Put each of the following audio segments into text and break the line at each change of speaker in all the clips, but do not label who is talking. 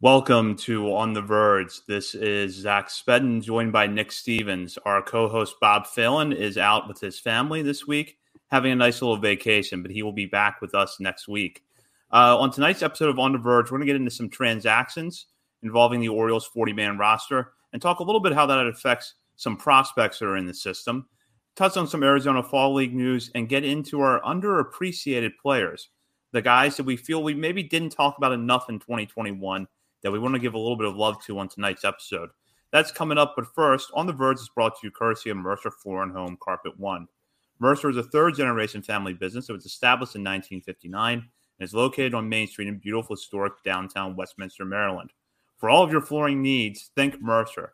Welcome to On the Verge. This is Zach Spedden, joined by Nick Stevens. Our co host Bob Phelan is out with his family this week, having a nice little vacation, but he will be back with us next week. Uh, on tonight's episode of On the Verge, we're going to get into some transactions involving the Orioles 40 man roster and talk a little bit how that affects some prospects that are in the system, touch on some Arizona Fall League news, and get into our underappreciated players, the guys that we feel we maybe didn't talk about enough in 2021 that we want to give a little bit of love to on tonight's episode. That's coming up, but first, On the Verge is brought to you courtesy of Mercer Floor and Home Carpet One. Mercer is a third generation family business that was established in 1959 and is located on Main Street in beautiful historic downtown Westminster, Maryland. For all of your flooring needs, think Mercer.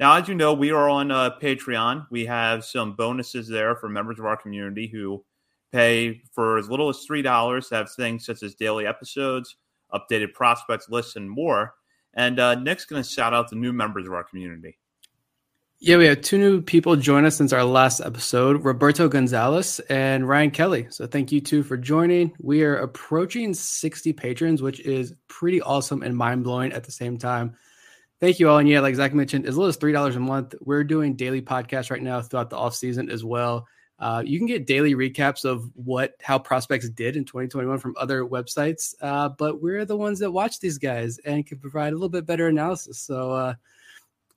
Now, as you know, we are on uh, Patreon. We have some bonuses there for members of our community who pay for as little as $3 to have things such as daily episodes, updated prospects lists, and more. And uh, Nick's going to shout out the new members of our community.
Yeah, we have two new people join us since our last episode Roberto Gonzalez and Ryan Kelly. So thank you two for joining. We are approaching 60 patrons, which is pretty awesome and mind blowing at the same time. Thank you all. And yeah, like Zach mentioned, as little as $3 a month, we're doing daily podcasts right now throughout the off season as well. Uh, you can get daily recaps of what how prospects did in 2021 from other websites, uh, but we're the ones that watch these guys and can provide a little bit better analysis. So uh,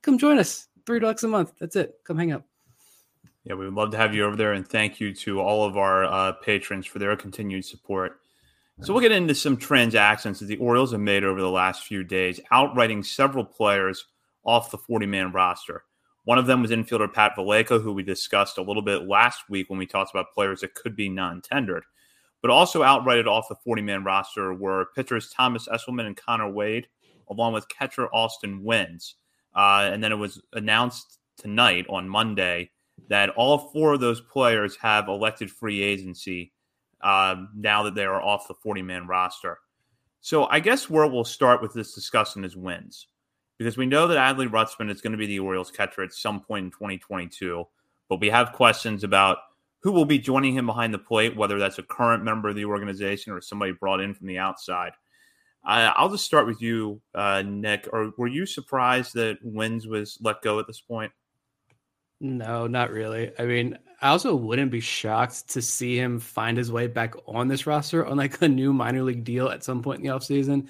come join us. Three bucks a month. That's it. Come hang out.
Yeah, we would love to have you over there, and thank you to all of our uh, patrons for their continued support. So we'll get into some transactions that the Orioles have made over the last few days, outwriting several players off the 40 man roster. One of them was infielder Pat Valaika, who we discussed a little bit last week when we talked about players that could be non tendered. But also outrighted off the 40 man roster were pitchers Thomas Eshelman and Connor Wade, along with catcher Austin Wynns. Uh, and then it was announced tonight on Monday that all four of those players have elected free agency uh, now that they are off the 40 man roster. So I guess where we'll start with this discussion is Wynns because we know that Adley Rutschman is going to be the Orioles catcher at some point in 2022. But we have questions about who will be joining him behind the plate, whether that's a current member of the organization or somebody brought in from the outside. I'll just start with you, uh, Nick. Or were you surprised that Wynns was let go at this point?
No, not really. I mean, I also wouldn't be shocked to see him find his way back on this roster on like a new minor league deal at some point in the offseason.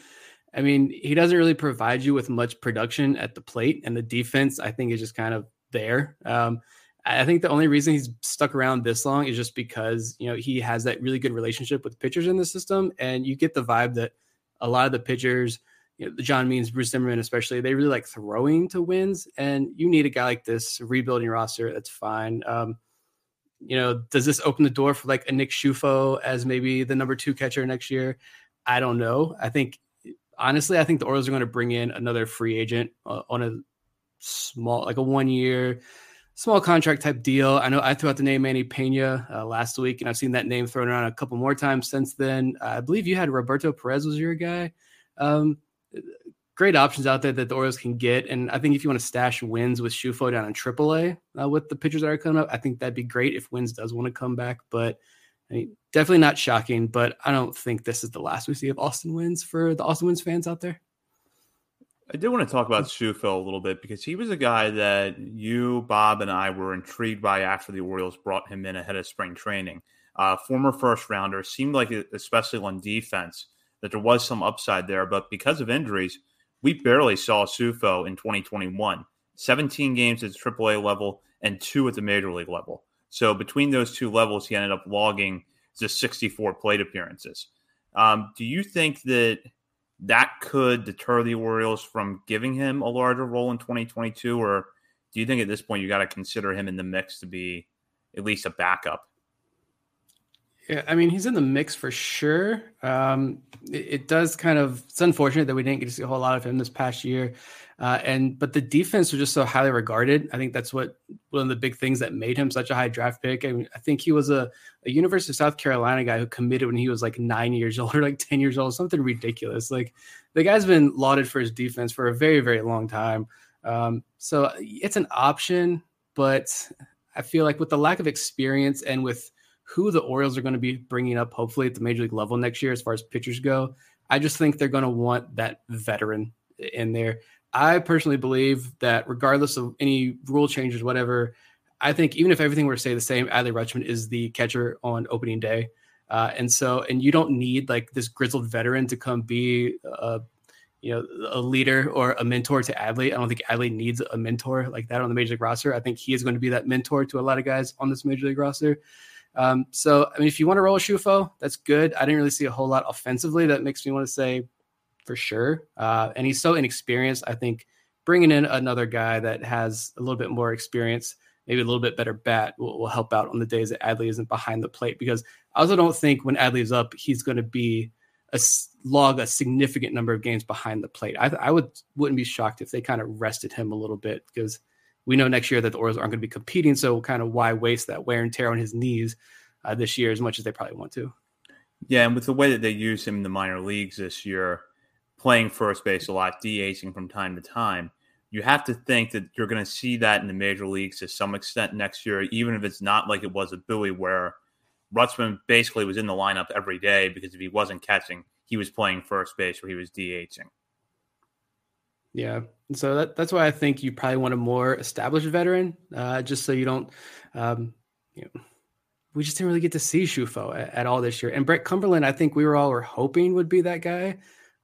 I mean, he doesn't really provide you with much production at the plate, and the defense, I think, is just kind of there. Um, I think the only reason he's stuck around this long is just because you know he has that really good relationship with pitchers in the system, and you get the vibe that a lot of the pitchers, you know, John Means, Bruce Zimmermann, especially, they really like throwing to Wynns, and you need a guy like this rebuilding your roster. That's fine. Um, you know, does this open the door for like a Nick Ciuffo as maybe the number two catcher next year? I don't know. I think honestly, I think the Orioles are going to bring in another free agent uh, on a small, like a one year, small contract type deal. I know I threw out the name Manny Pena uh, last week, and I've seen that name thrown around a couple more times since then. I believe you had Roberto Perez was your guy. Um, great options out there that the Orioles can get, and I think if you want to stash Wynns with Ciuffo down in AAA uh, with the pitchers that are coming up, I think that'd be great if Wynns does want to come back, but. I mean, definitely not shocking, but I don't think this is the last we see of Austin Wynns for the Austin Wynns fans out there.
I did want to talk about Ciuffo a little bit because he was a guy that you, Bob, and I were intrigued by after the Orioles brought him in ahead of spring training. Uh, former first rounder, seemed like, especially on defense, that there was some upside there. But because of injuries, we barely saw Ciuffo in 2021. 17 games at the AAA level and two at the major league level. So between those two levels, he ended up logging just 64 plate appearances. Um, do you think that that could deter the Orioles from giving him a larger role in 2022, or do you think at this point you got to consider him in the mix to be at least a backup?
Yeah, I mean he's in the mix for sure. Um, it, it, does kind of it's unfortunate that we didn't get to see a whole lot of him this past year, uh, and but the defense was just so highly regarded. I think that's what one of the big things that made him such a high draft pick. I mean, I think he was a, a University of South Carolina guy who committed when he was like nine years old or like ten years old, something ridiculous. Like the guy's been lauded for his defense for a very very long time. Um, so it's an option, but I feel like with the lack of experience and with who the Orioles are going to be bringing up, hopefully at the major league level next year, as far as pitchers go, I just think they're going to want that veteran in there. I personally believe that regardless of any rule changes, whatever, I think even if everything were to stay the same, Adley Rutschman is the catcher on opening day. Uh, and so, and you don't need like this grizzled veteran to come be a, you know, a leader or a mentor to Adley. I don't think Adley needs a mentor like that on the major league roster. I think he is going to be that mentor to a lot of guys on this major league roster. Um, so, I mean, if you want to roll a Ciuffo, that's good. I didn't really see a whole lot offensively that makes me want to say for sure. Uh, and he's so inexperienced. I think bringing in another guy that has a little bit more experience, maybe a little bit better bat, will, will help out on the days that Adley isn't behind the plate. Because I also don't think when Adley's up, he's going to be a log a significant number of games behind the plate. I, I would wouldn't be shocked if they kind of rested him a little bit because we know next year that the Orioles aren't going to be competing. So kind of why waste that wear and tear on his knees uh, this year as much as they probably want to.
Yeah, and with the way that they use him in the minor leagues this year, playing first base a lot, DHing from time to time, you have to think that you're going to see that in the major leagues to some extent next year, even if it's not like it was at Bowie, where Rutschman basically was in the lineup every day because if he wasn't catching, he was playing first base or he was DHing.
Yeah. So that, that's why I think you probably want a more established veteran, uh, just so you don't, um, you know, we just didn't really get to see Ciuffo at, at, all this year. And Brett Cumberland, I think we were all were hoping would be that guy.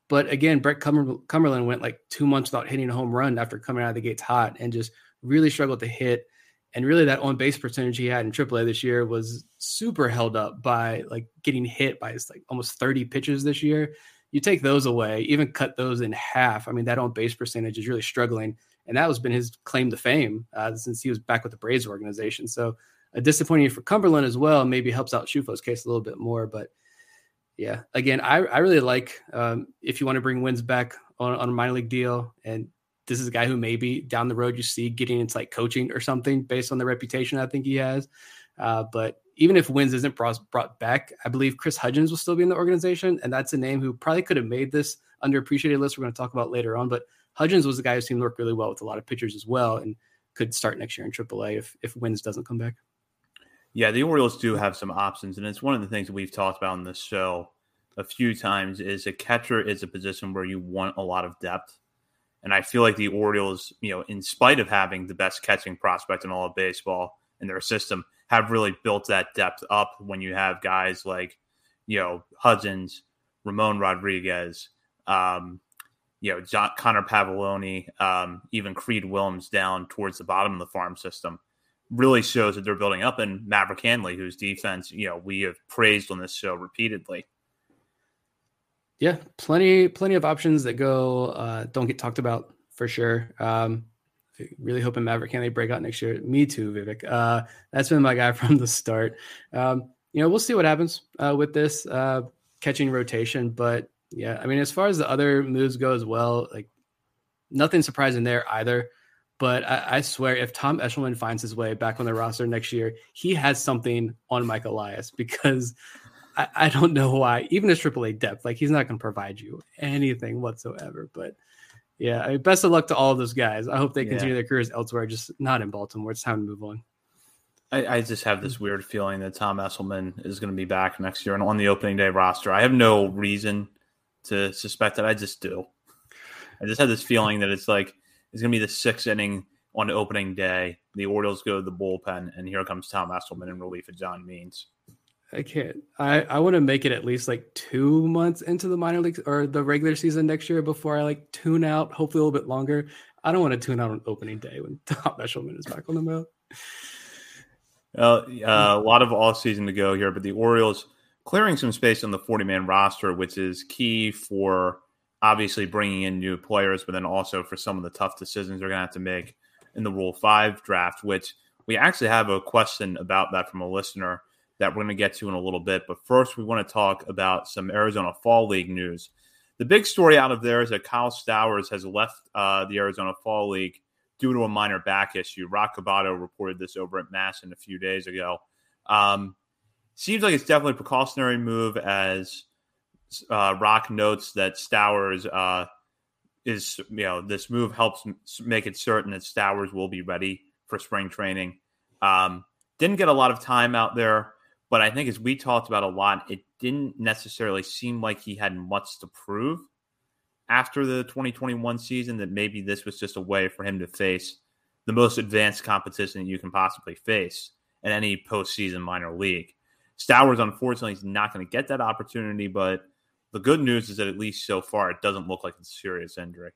But again, Brett Cumber- Cumberland went like two months without hitting a home run after coming out of the gates hot and just really struggled to hit. And really, that on base percentage he had in AAA this year was super held up by like getting hit by like almost 30 pitches this year you take those away, even cut those in half. I mean, that on base percentage is really struggling. And that has been his claim to fame uh, since he was back with the Braves organization. So a disappointing for Cumberland as well. Maybe helps out Ciuffo's case a little bit more. But yeah, again, I, I really like um, if you want to bring Wynns back on, on a minor league deal. And this is a guy who maybe down the road you see getting into like coaching or something based on the reputation I think he has. Uh, but even if Wynns isn't brought back, I believe Chris Hudgens will still be in the organization, and that's a name who probably could have made this underappreciated list. We're going to talk about later on, but Hudgens was a guy who seemed to work really well with a lot of pitchers as well, and could start next year in AAA if if Wynns doesn't come back.
Yeah, the Orioles do have some options, and it's one of the things we've talked about in this show a few times. Is a catcher is a position where you want a lot of depth, and I feel like the Orioles, you know, in spite of having the best catching prospect in all of baseball in their system, have really built that depth up when you have guys like, you know, Hudgens, Ramon Rodriguez, um, you know, John, Connor Pavolony, um, even Creed Willems down towards the bottom of the farm system really shows that they're building up. And Maverick Handley, whose defense, you know, we have praised on this show repeatedly.
Yeah, plenty, plenty of options that go uh, don't get talked about for sure. Um, really hoping Maverick can they break out next year. Me too, Vivek. Uh, that's been my guy from the start. Um, you know, we'll see what happens uh, with this uh, catching rotation, but yeah, I mean, as far as the other moves go as well, like nothing surprising there either. But I, I swear, if Tom Eshelman finds his way back on the roster next year, he has something on Mike Elias because I, I don't know why. Even his AAA depth, like he's not going to provide you anything whatsoever. But yeah, I mean, best of luck to all those guys. I hope they continue yeah. their careers elsewhere, just not in Baltimore. It's time to move on.
I, I, just have this weird feeling that Tom Eshelman is going to be back next year and on the opening day roster. I have no reason to suspect that. I just do. I just have this feeling that it's like it's going to be the sixth inning on opening day. The Orioles go to the bullpen, and here comes Tom Eshelman in relief of John Means.
I can't. I I want to make it at least like two months into the minor leagues or the regular season next year before I like tune out. Hopefully a little bit longer. I don't want to tune out on opening day when Tom Eshelman is back on the mound.
Uh, uh, a lot of off season to go here, but the Orioles clearing some space on the 40 man roster, which is key for obviously bringing in new players, but then also for some of the tough decisions they're going to have to make in the Rule 5 draft, which we actually have a question about that from a listener that we're going to get to in a little bit. But first, we want to talk about some Arizona Fall League news. The big story out of there is that Kyle Stowers has left uh, the Arizona Fall League due to a minor back issue. Roch Kubatko reported this over at MASN a few days ago. Um, seems like it's definitely a precautionary move as uh, Roch notes that Stowers uh, is, you know, this move helps make it certain that Stowers will be ready for spring training. Um, didn't get a lot of time out there, but I think as we talked about a lot, it didn't necessarily seem like he had much to prove after the 2021 season. That maybe this was just a way for him to face the most advanced competition that you can possibly face in any postseason minor league. Stowers, unfortunately, is not going to get that opportunity, but the good news is that at least so far, it doesn't look like a serious injury.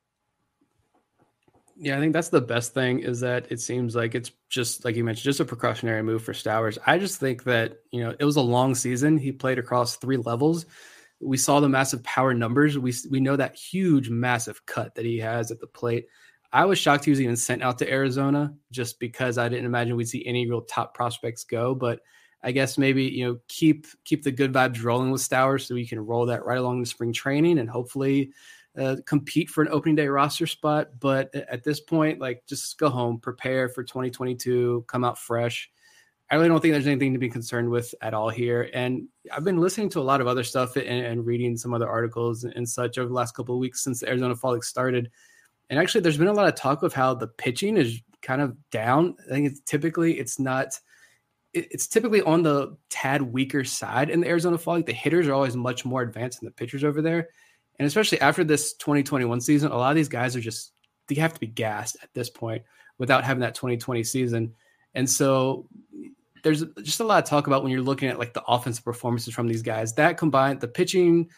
Yeah, I think that's the best thing is that it seems like it's just like you mentioned, just a precautionary move for Stowers. I just think that, you know, it was a long season. He played across three levels. We saw the massive power numbers. We we know that huge, massive cut that he has at the plate. I was shocked he was even sent out to Arizona just because I didn't imagine we'd see any real top prospects go. But I guess maybe you know keep keep the good vibes rolling with Stowers so we can roll that right along the spring training and hopefully uh, compete for an opening day roster spot. But at this point, like just go home, prepare for 2022, come out fresh. I really don't think there's anything to be concerned with at all here. And I've been listening to a lot of other stuff and, and reading some other articles and such over the last couple of weeks since the Arizona Fall League started. And actually, there's been a lot of talk of how the pitching is kind of down. I think it's typically it's not. It's typically on the tad weaker side in the Arizona Fall League. The hitters are always much more advanced than the pitchers over there. And especially after this 2021 season, a lot of these guys are just they have to be gassed at this point without having that 2020 season. And so there's just a lot of talk about when you're looking at like the offensive performances from these guys. That combined the pitching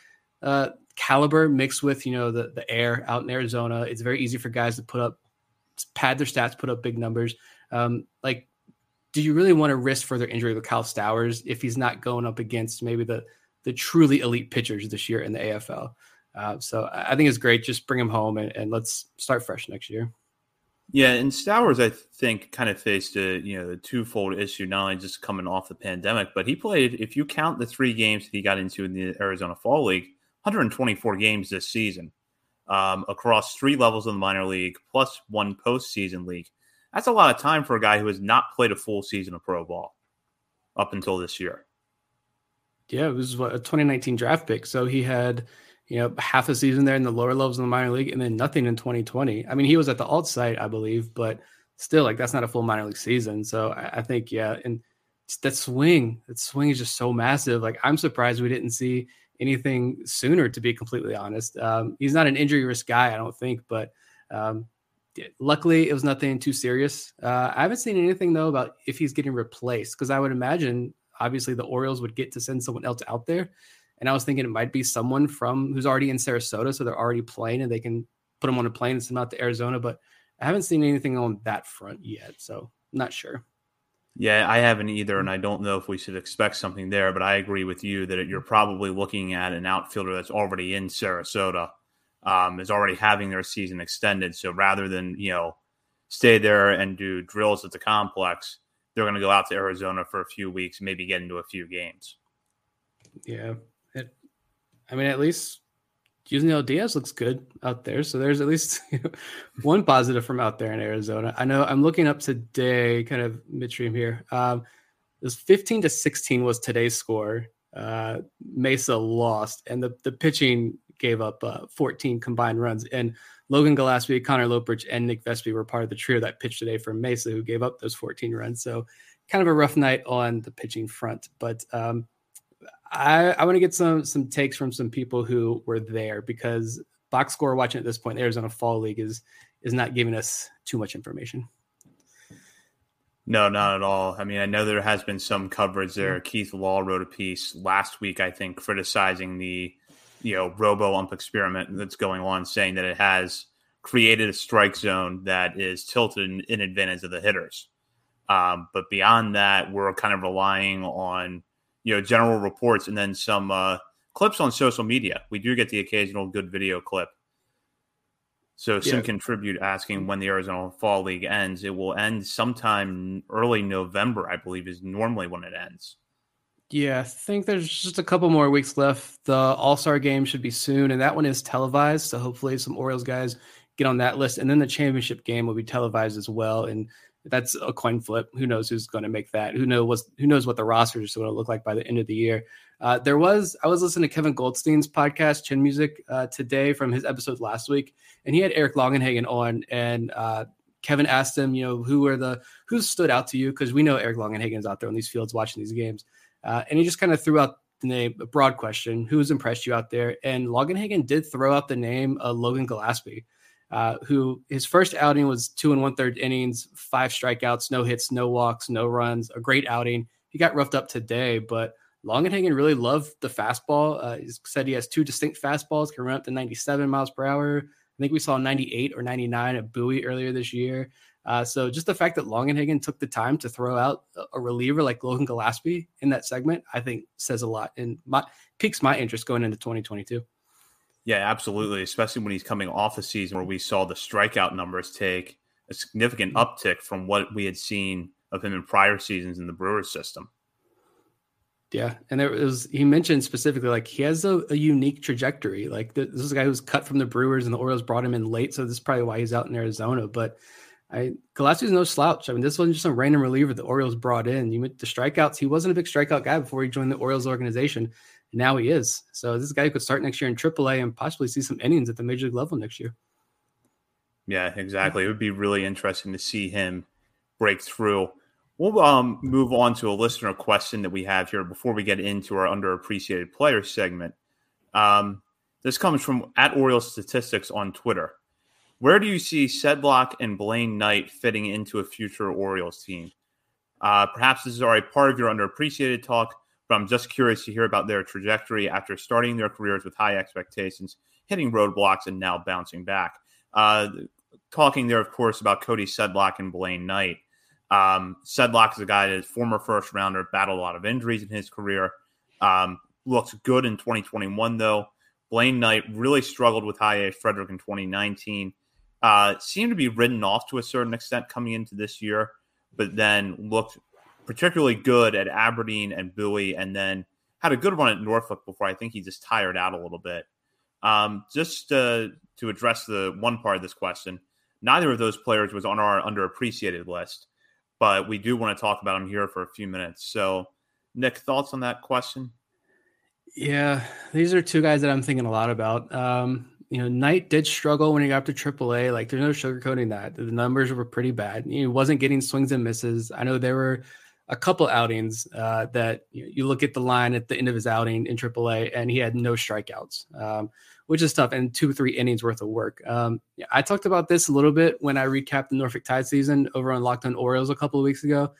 uh, caliber mixed with you know the the air out in Arizona, it's very easy for guys to put up pad their stats, put up big numbers. Um, like, do you really want to risk further injury with Kyle Stowers if he's not going up against maybe the the truly elite pitchers this year in the AFL? Uh, so I think it's great. Just bring him home and, and, let's start fresh next year.
Yeah, and Stowers, I think, kind of faced a you know the twofold issue, not only just coming off the pandemic, but he played. If you count the three games that he got into in the Arizona Fall League, 124 games this season um, across three levels of the minor league, plus one postseason league. That's a lot of time for a guy who has not played a full season of pro ball up until this year.
Yeah, it was what, a 2019 draft pick, so he had you know, half a season there in the lower levels in the minor league and then nothing in 2020. I mean, he was at the alt site, I believe, but still, like, that's not a full minor league season. So I, I think, yeah. And that swing, that swing is just so massive. Like, I'm surprised we didn't see anything sooner, to be completely honest. Um, he's not an injury risk guy, I don't think, but um, luckily it was nothing too serious. Uh, I haven't seen anything, though, about if he's getting replaced because I would imagine, obviously, the Orioles would get to send someone else out there and I was thinking it might be someone from who's already in Sarasota, so they're already playing and they can put them on a plane and send them out to Arizona. But I haven't seen anything on that front yet, so I'm not sure.
Yeah, I haven't either, and I don't know if we should expect something there. But I agree with you that you're probably looking at an outfielder that's already in Sarasota, um, is already having their season extended. So rather than you know stay there and do drills at the complex, they're going to go out to Arizona for a few weeks, maybe get into a few games.
Yeah, I mean, at least Yusniel Diaz looks good out there. So there's at least one positive from out there in Arizona. I know I'm looking up today, kind of midstream here. Um, it was 15 to 16 was today's score. Uh, Mesa lost, and the, the pitching gave up uh, 14 combined runs. And Logan Gillaspie, Connor Loeprich, and Nick Vespi were part of the trio that pitched today for Mesa, who gave up those 14 runs. So kind of a rough night on the pitching front. But um, I, I want to get some some takes from some people who were there because box score watching at this point, Arizona Fall League is is not giving us too much information.
No, not at all. I mean, I know there has been some coverage there. Mm-hmm. Keith Law wrote a piece last week, I think, criticizing the you know robo ump experiment that's going on, saying that it has created a strike zone that is tilted in, in advantage of the hitters. Um, but beyond that, we're kind of relying on you know general reports and then some uh, clips on social media. We do get the occasional good video clip. So some yeah. contribute asking when the Arizona Fall League ends. It will end sometime early November, I believe, is normally when it ends.
Yeah, I think there's just a couple more weeks left. The All Star game should be soon, and that one is televised. So hopefully, some Orioles guys get on that list. And then the championship game will be televised as well. And that's a coin flip. Who knows who's going to make that? Who knows what who knows what the roster is going to look like by the end of the year? Uh, there was I was listening to Kevin Goldstein's podcast Chin Music uh, today from his episode last week, and he had Eric Longenhagen on, and uh, Kevin asked him, you know, who are the who stood out to you because we know Eric Longenhagen's out there on these fields watching these games. Uh, and he just kind of threw out the name, a broad question, who's impressed you out there? And Longenhagen did throw out the name of Logan Gillaspie, uh, who his first outing was two and one third innings, five strikeouts, no hits, no walks, no runs, a great outing. He got roughed up today, but Longenhagen really loved the fastball. Uh, he said he has two distinct fastballs, can run up to 97 miles per hour. I think we saw 98 or 99 at Bowie earlier this year. Uh, so just the fact that Longenhagen took the time to throw out a reliever like Logan Gillaspie in that segment, I think says a lot and my, piques my interest going into 2022.
Yeah, absolutely. Especially when he's coming off a season where we saw the strikeout numbers take a significant mm-hmm. uptick from what we had seen of him in prior seasons in the Brewers system.
Yeah, and there was he mentioned specifically like he has a, a unique trajectory. Like this is a guy who's cut from the Brewers, and the Orioles brought him in late, so this is probably why he's out in Arizona. But I Gillaspie's no slouch. I mean, this wasn't just some random reliever the Orioles brought in. You the strikeouts. He wasn't a big strikeout guy before he joined the Orioles organization. And now he is. So this guy who could start next year in AAA and possibly see some innings at the major league level next year.
Yeah, exactly. It would be really interesting to see him break through. We'll um, move on to a listener question that we have here before we get into our underappreciated player segment. Um, this comes from at Orioles Statistics on Twitter. Where do you see Sedlock and Blaine Knight fitting into a future Orioles team? Uh, perhaps this is already part of your underappreciated talk, but I'm just curious to hear about their trajectory after starting their careers with high expectations, hitting roadblocks, and now bouncing back. Uh, talking there, of course, about Cody Sedlock and Blaine Knight. Um, Sedlock is a guy that is former first rounder, battled a lot of injuries in his career. Um, looks good in 2021, though. Blaine Knight really struggled with high A Frederick in 2019 uh, seemed to be written off to a certain extent coming into this year, but then looked particularly good at Aberdeen and Bowie, and then had a good run at Norfolk before I think he just tired out a little bit. Um, just uh, to address the one part of this question, neither of those players was on our underappreciated list, but we do want to talk about them here for a few minutes. So, Nick, thoughts on that question?
Yeah, these are two guys that I'm thinking a lot about. Um, you know, Knight did struggle when he got up to AAA. Like, there's no sugarcoating that. The numbers were pretty bad. He wasn't getting swings and misses. I know there were a couple outings uh, that you, know, you, look at the line at the end of his outing in AAA, and he had no strikeouts, um, which is tough, and two, three innings worth of work. Um, yeah, I talked about this a little bit when I recapped the Norfolk Tide season over on Locked On Orioles a couple of weeks ago.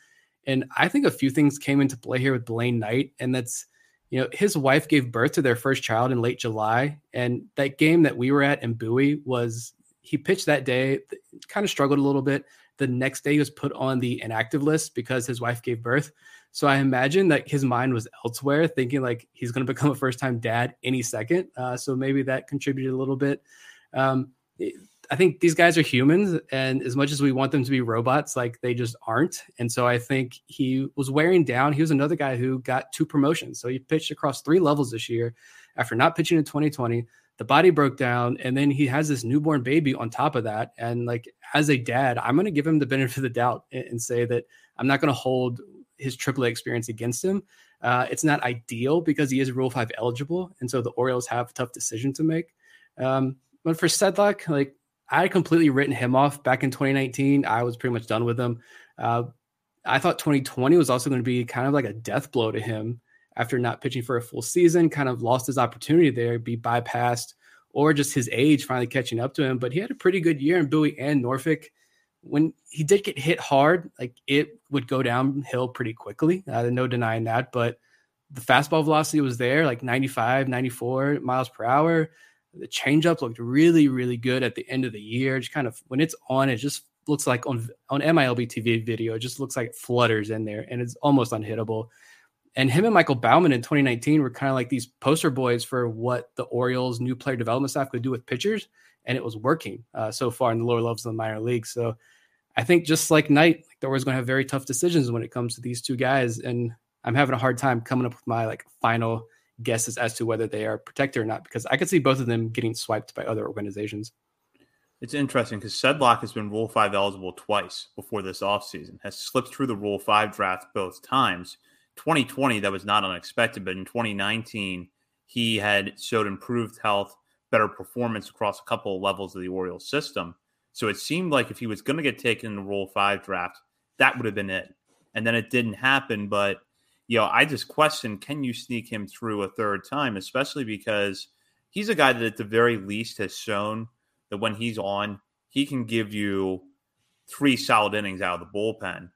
And I think a few things came into play here with Blaine Knight, and that's – you know, his wife gave birth to their first child in late July. And that game that we were at in Bowie was he pitched that day, kind of struggled a little bit. The next day he was put on the inactive list because his wife gave birth. So I imagine that his mind was elsewhere, thinking like he's going to become a first time dad any second. Uh, so maybe that contributed a little bit. Um, I think these guys are humans, and as much as we want them to be robots, like they just aren't. And so I think he was wearing down. He was another guy who got two promotions. So he pitched across three levels this year after not pitching in 2020. The body broke down, and then he has this newborn baby on top of that. And like as a dad, I'm going to give him the benefit of the doubt and say that I'm not going to hold his AAA experience against him. Uh, it's not ideal because he is Rule Five eligible, and so the Orioles have a tough decision to make. Um, but for Sedlock, like I had completely written him off back in 2019. I was pretty much done with him. Uh, I thought 2020 was also going to be kind of like a death blow to him after not pitching for a full season, kind of lost his opportunity there, be bypassed, or just his age finally catching up to him. But he had a pretty good year in Bowie and Norfolk. When he did get hit hard, like it would go downhill pretty quickly. Uh, no denying that. But the fastball velocity was there, like 95, 94 miles per hour. The changeup looked really, really good at the end of the year. Just kind of when it's on, it just looks like on on MILB TV video, it just looks like it flutters in there and it's almost unhittable. And him and Michael Baumann in 2019 were kind of like these poster boys for what the Orioles' new player development staff could do with pitchers, and it was working uh, so far in the lower levels of the minor league. So I think just like Knight, like the Orioles going to have very tough decisions when it comes to these two guys, and I'm having a hard time coming up with my like final guesses as to whether they are protected or not because I could see both of them getting swiped by other organizations.
It's interesting because Sedlock has been Rule 5 eligible twice before this offseason, has slipped through the Rule 5 draft both times. 2020, that was not unexpected, but in 2019, he had showed improved health, better performance across a couple of levels of the Orioles system. So it seemed like if he was going to get taken in the Rule 5 draft, that would have been it. And then it didn't happen. But, you know, I just question can you sneak him through a third time, especially because he's a guy that at the very least has shown that when he's on, he can give you three solid innings out of the bullpen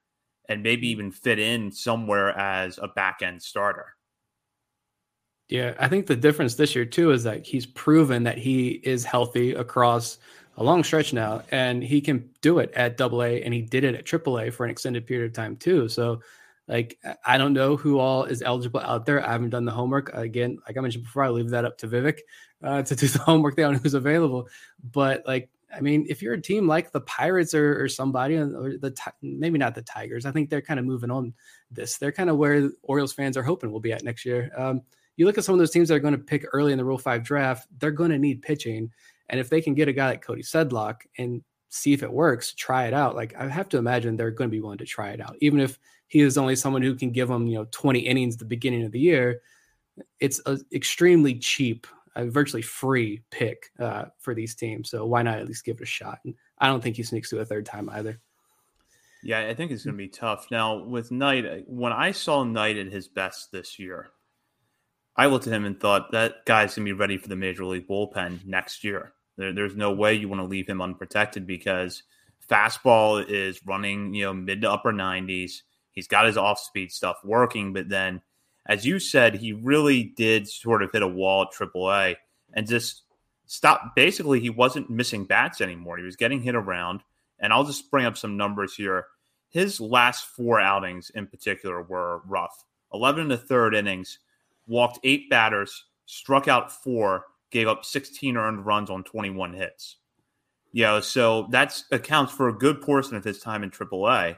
and maybe even fit in somewhere as a back end starter.
Yeah, I think the difference this year too is that he's proven that he is healthy across a long stretch now, and he can do it at Double A, and he did it at Triple A for an extended period of time too. So, like, I don't know who all is eligible out there. I haven't done the homework. Again, like I mentioned before, I leave that up to Vivek uh, to do the homework there on who's available. But like, I mean, if you're a team like the Pirates or, or somebody, or the maybe not the Tigers, I think they're kind of moving on this. They're kind of where Orioles fans are hoping we'll be at next year. Um, you look at some of those teams that are going to pick early in the Rule Five draft, they're going to need pitching, and if they can get a guy like Cody Sedlock and see if it works, try it out. Like I have to imagine they're going to be willing to try it out, even if he is only someone who can give them you know 20 innings the beginning of the year. It's a extremely cheap a virtually free pick uh, for these teams. So why not at least give it a shot? And I don't think he sneaks to a third time either.
Yeah, I think it's going to be tough. Now with Knight, when I saw Knight at his best this year, I looked at him and thought that guy's going to be ready for the major league bullpen next year. There, there's no way you want to leave him unprotected because fastball is running, you know, mid to upper 90s. He's got his off speed stuff working, but then as you said, he really did sort of hit a wall at AAA and just stopped. Basically, he wasn't missing bats anymore. He was getting hit around. And I'll just bring up some numbers here. His last four outings in particular were rough 11 and a third innings, walked eight batters, struck out four, gave up 16 earned runs on 21 hits. You know, so that accounts for a good portion of his time in AAA.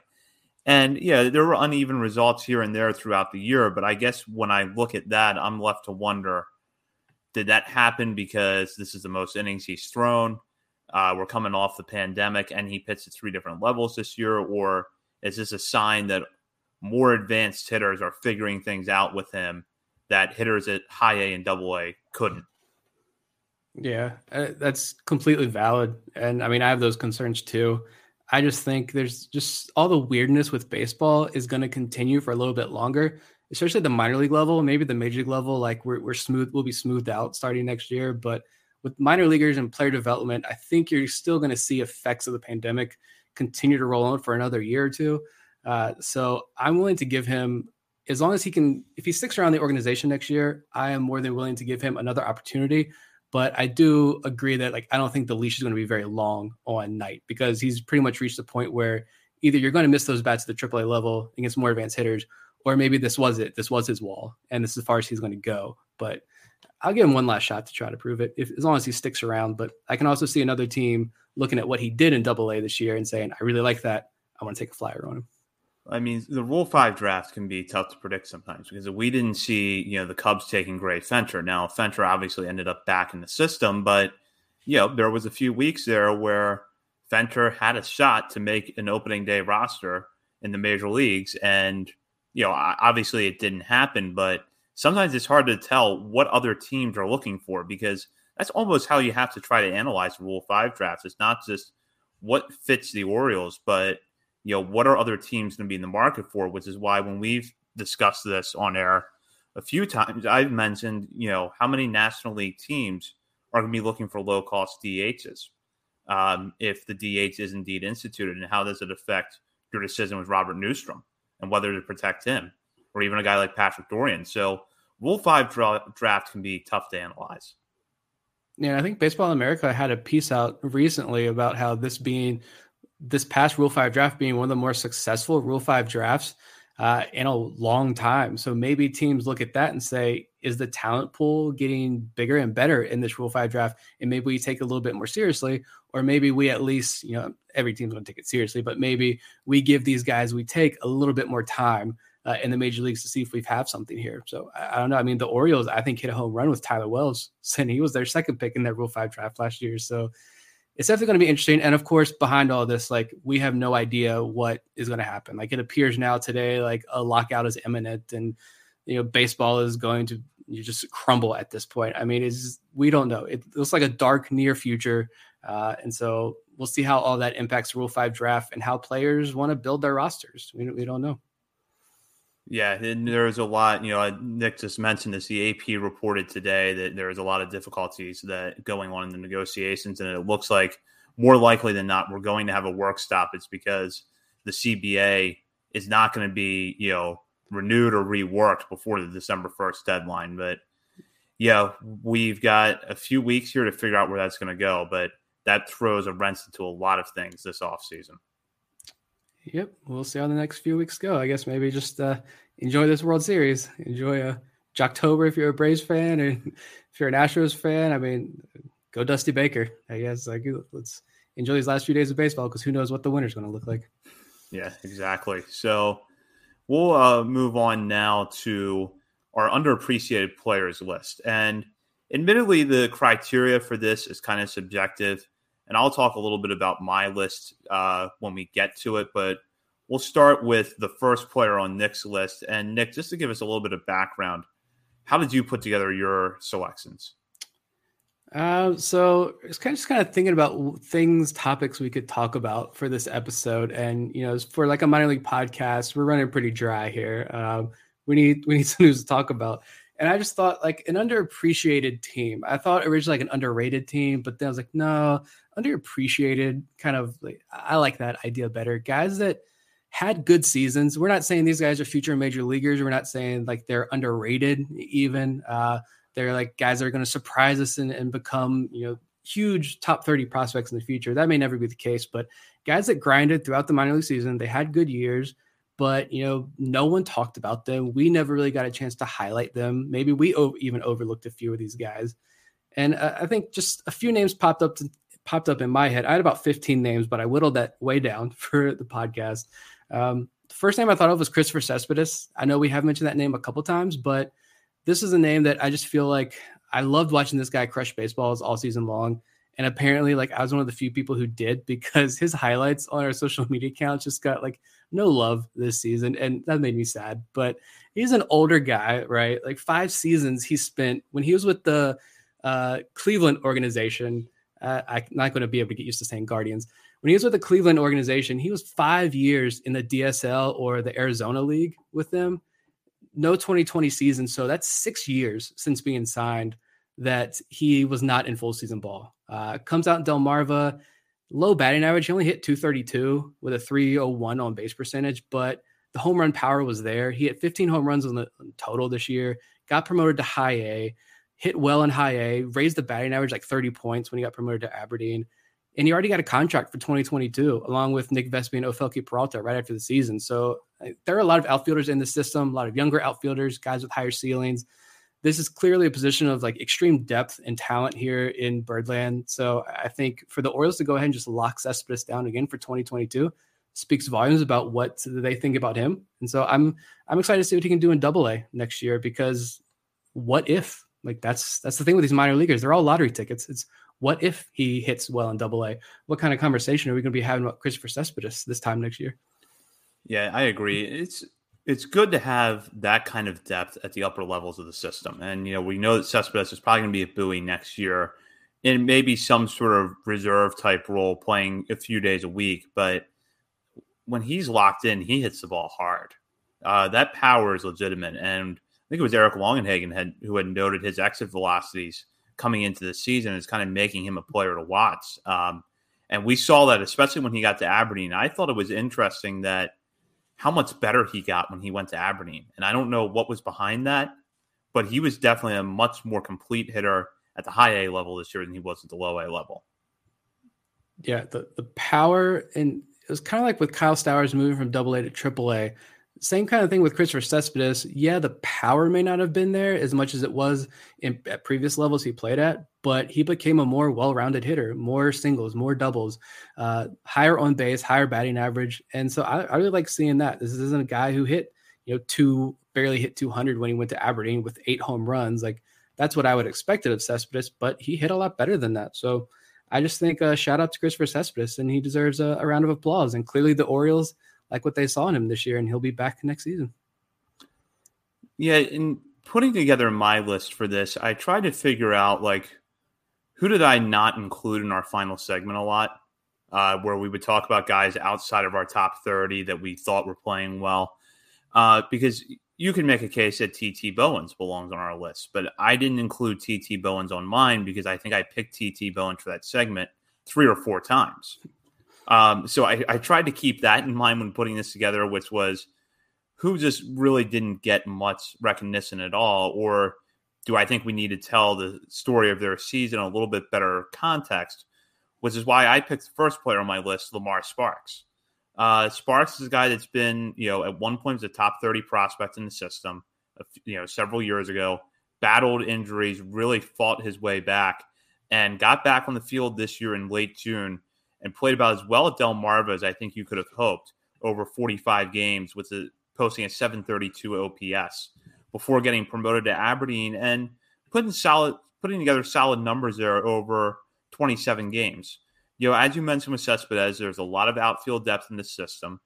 And yeah, there were uneven results here and there throughout the year, but I guess when I look at that, I'm left to wonder did that happen because this is the most innings he's thrown? Uh, we're coming off the pandemic and he pitched at three different levels this year, or is this a sign that more advanced hitters are figuring things out with him that hitters at high A and double A couldn't?
Yeah, uh, that's completely valid. And I mean, I have those concerns too. I just think there's just all the weirdness with baseball is going to continue for a little bit longer, especially the minor league level, maybe the major league level. Like we're, we're smooth, we'll be smoothed out starting next year. But with minor leaguers and player development, I think you're still going to see effects of the pandemic continue to roll on for another year or two. Uh, so I'm willing to give him, as long as he can, if he sticks around the organization next year, I am more than willing to give him another opportunity but I do agree that like I don't think the leash is going to be very long on Knight because he's pretty much reached the point where either you're going to miss those bats at the AAA level against more advanced hitters, or maybe this was it. This was his wall, and this is as far as he's going to go. But I'll give him one last shot to try to prove it, if as long as he sticks around. But I can also see another team looking at what he did in Double A this year and saying, "I really like that. I want to take a flyer on him."
I mean, the Rule Five draft can be tough to predict sometimes because we didn't see, you know, the Cubs taking Gray Fenter. Now, Fenter obviously ended up back in the system, but you know, there was a few weeks there where Fenter had a shot to make an opening day roster in the major leagues, and you know, obviously it didn't happen. But sometimes it's hard to tell what other teams are looking for because that's almost how you have to try to analyze Rule Five drafts. It's not just what fits the Orioles, but you know, what are other teams going to be in the market for? Which is why when we've discussed this on air a few times, I've mentioned, you know, how many National League teams are going to be looking for low cost DHs um, if the DH is indeed instituted, and how does it affect your decision with Robert Neustrom and whether to protect him or even a guy like Patrick Dorrian? So, Rule 5 dra- draft can be tough to analyze.
Yeah, I think Baseball America had a piece out recently about how this being this past Rule 5 draft being one of the more successful Rule 5 drafts uh, in a long time. So maybe teams look at that and say, is the talent pool getting bigger and better in this Rule 5 draft? And maybe we take a little bit more seriously, or maybe we at least, you know, every team's going to take it seriously, but maybe we give these guys we take a little bit more time uh, in the major leagues to see if we have something here. So I, I, don't know. I mean, the Orioles, I think, hit a home run with Tyler Wells, and he was their second pick in that Rule 5 draft last year. So it's definitely going to be interesting. And of course, behind all this, like we have no idea what is going to happen. Like it appears now today, like a lockout is imminent, and you know, baseball is going to you just crumble at this point. I mean, it's we don't know. It looks like a dark near future, uh, and so we'll see how all that impacts Rule Five draft and how players want to build their rosters. We we don't know.
Yeah, and there's a lot. You know, uh, Nick just mentioned this. The AP reported today that there's a lot of difficulties that going on in the negotiations, and it looks like more likely than not we're going to have a work stoppage because the CBA is not going to be you know renewed or reworked before the December first deadline. But yeah, we've got a few weeks here to figure out where that's going to go. But that throws a wrench into a lot of things this offseason.
Yep, we'll see how the next few weeks go. I guess maybe just uh, enjoy this World Series. Enjoy a uh, if you're a Braves fan, and if you're an Astros fan, I mean, go Dusty Baker. I guess like let's enjoy these last few days of baseball because who knows what the winter's going to look like.
Yeah, exactly. So we'll uh, move on now to our underappreciated players list, and admittedly, the criteria for this is kind of subjective and I'll talk a little bit about my list uh, when we get to it. But we'll start with the first player on Nick's list. And Nick, just to give us a little bit of background, how did you put together your selections?
Uh, so it's kind of just kind of thinking about things, topics we could talk about for this episode, and you know, for like a minor league podcast, we're running pretty dry here. Um, we need we need some news to talk about. And I just thought like an underappreciated team. I thought originally like an underrated team, but then I was like, no, underappreciated kind of like I like that idea better. Guys that had good seasons. We're not saying these guys are future major leaguers. We're not saying like they're underrated even. Uh, they're like guys that are going to surprise us and, and become, you know, huge top 30 prospects in the future. That may never be the case, but guys that grinded throughout the minor league season, they had good years, but you know, no one talked about them. We never really got a chance to highlight them. Maybe we even overlooked a few of these guys. And uh, I think just a few names popped up to, popped up in my head. I had about 15 names, but I whittled that way down for the podcast. Um, the first name I thought of was Christopher Cespedes. I know we have mentioned that name a couple times, but this is a name that I just feel like I loved watching this guy crush baseballs all season long. And apparently, like I was one of the few people who did because his highlights on our social media accounts just got like no love this season. And that made me sad. But he's an older guy, right? Like five seasons he spent when he was with the uh, Cleveland organization uh, I'm not going to be able to get used to saying Guardians. When he was with the Cleveland organization, he was five years in the DSL or the Arizona League with them. No 2020 season. So that's six years since being signed that he was not in full season ball. Uh, comes out in Delmarva, low batting average. He only hit 232 with a 301 on base percentage, but the home run power was there. He had 15 home runs on the total this year, got promoted to high A hit well in high A, raised the batting average like 30 points when he got promoted to Aberdeen. And he already got a contract for 2022, along with Nick Vespi and Ofelky Peralta right after the season. So uh, there are a lot of outfielders in the system, a lot of younger outfielders, guys with higher ceilings. This is clearly a position of like extreme depth and talent here in Birdland. So I think for the Orioles to go ahead and just lock Cespedes down again for 2022 speaks volumes about what they think about him. And so I'm I'm excited to see what he can do in Double A next year because what if like that's that's the thing with these minor leaguers. They're all lottery tickets. It's what if he hits well in double A? What kind of conversation are we going to be having about Christopher Cespedes this time next year?
Yeah, I agree. It's it's good to have that kind of depth at the upper levels of the system. And you know, we know that Cespedes is probably going to be a Bowie next year in maybe some sort of reserve type role playing a few days a week, but when he's locked in, he hits the ball hard. Uh, that power is legitimate, and I think it was Eric Longenhagen had who had noted his exit velocities coming into the season is kind of making him a player to watch. Um, and we saw that especially when he got to Aberdeen. I thought it was interesting that how much better he got when he went to Aberdeen. And I don't know what was behind that, but he was definitely a much more complete hitter at the high A level this year than he was at the low A level.
Yeah, the the power and it was kind of like with Kyle Stowers moving from double A to triple A same kind of thing with Christopher Cespedes. Yeah, the power may not have been there as much as it was in, at previous levels he played at, but he became a more well-rounded hitter, more singles, more doubles, uh, higher on base, higher batting average, and so I, I really like seeing that. This isn't a guy who hit you know, two barely hit 200 when he went to Aberdeen with eight home runs. Like that's what I would expect of Cespedes, but he hit a lot better than that. So I just think uh, shout out to Christopher Cespedes, and he deserves a, a round of applause. And clearly, the Orioles like what they saw in him this year, and he'll be back next season.
Yeah, in putting together my list for this, I tried to figure out like who did I not include in our final segment a lot, uh, where we would talk about guys outside of our top thirty that we thought were playing well, uh, because you can make a case that TT Bowens belongs on our list, but I didn't include TT Bowens on mine because I think I picked TT Bowens for that segment three or four times. Um, so I, I, tried to keep that in mind when putting this together, which was who just really didn't get much recognition at all, or do I think we need to tell the story of their season a little bit better context? Which is why I picked the first player on my list, Lamar Sparks. Uh, Sparks is a guy that's been, you know, at one point was a top 30 prospect in the system, you know, several years ago, battled injuries, really fought his way back, and got back on the field this year in late June and played about as well at Delmarva as I think you could have hoped over 45 games with posting a 732 OPS before getting promoted to Aberdeen and putting solid putting together solid numbers there over 27 games you know, as you mentioned with Cespedes, there's a lot of outfield depth in the system.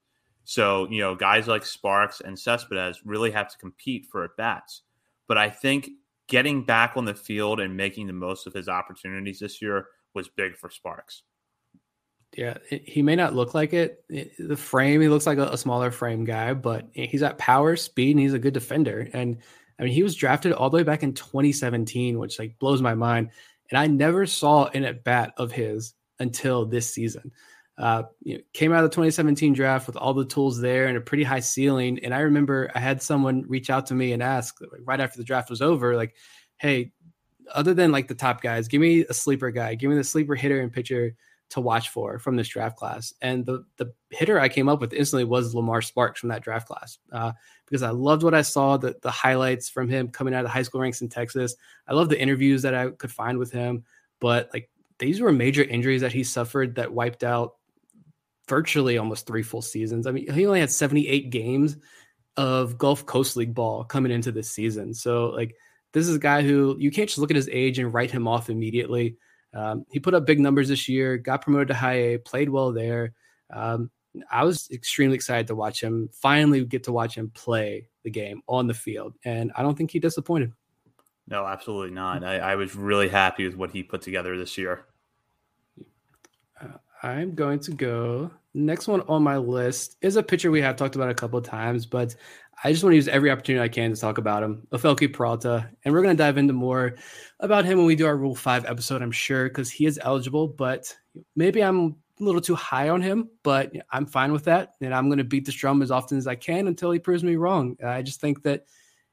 So, you know, guys like Sparks and Cespedes really have to compete for at bats. But I think getting back on the field and making the most of his opportunities this year was big for Sparks.
Yeah, he may not look like it. The frame, he looks like a, smaller frame guy, but he's got power, speed, and he's a good defender. And I mean, he was drafted all the way back in 2017, which like blows my mind. And I never saw an at bat of his until this season. Uh, you know, came out of the 2017 draft with all the tools there and a pretty high ceiling. And I remember I had someone reach out to me and ask like, right after the draft was over, like, "Hey, other than like the top guys, give me a sleeper guy, give me the sleeper hitter and pitcher to watch for from this draft class." And the the hitter I came up with instantly was Lamar Sparks from that draft class uh, because I loved what I saw, the the highlights from him coming out of the high school ranks in Texas. I love the interviews that I could find with him, but like these were major injuries that he suffered that wiped out virtually almost three full seasons. I mean, he only had 78 games of Gulf Coast League ball coming into this season. So, like, this is a guy who you can't just look at his age and write him off immediately. Um, he put up big numbers this year, got promoted to high A, played well there. Um, I was extremely excited to watch him finally get to watch him play the game on the field, and I don't think he disappointed.
No, absolutely not. I, I was really happy with what he put together this year.
Uh, I'm going to go. Next one on my list is a pitcher we have talked about a couple of times, but I just want to use every opportunity I can to talk about him, Ofelky Peralta. And we're going to dive into more about him when we do our Rule 5 episode, I'm sure, because he is eligible, but maybe I'm a little too high on him, but I'm fine with that. And I'm going to beat this drum as often as I can until he proves me wrong. I just think that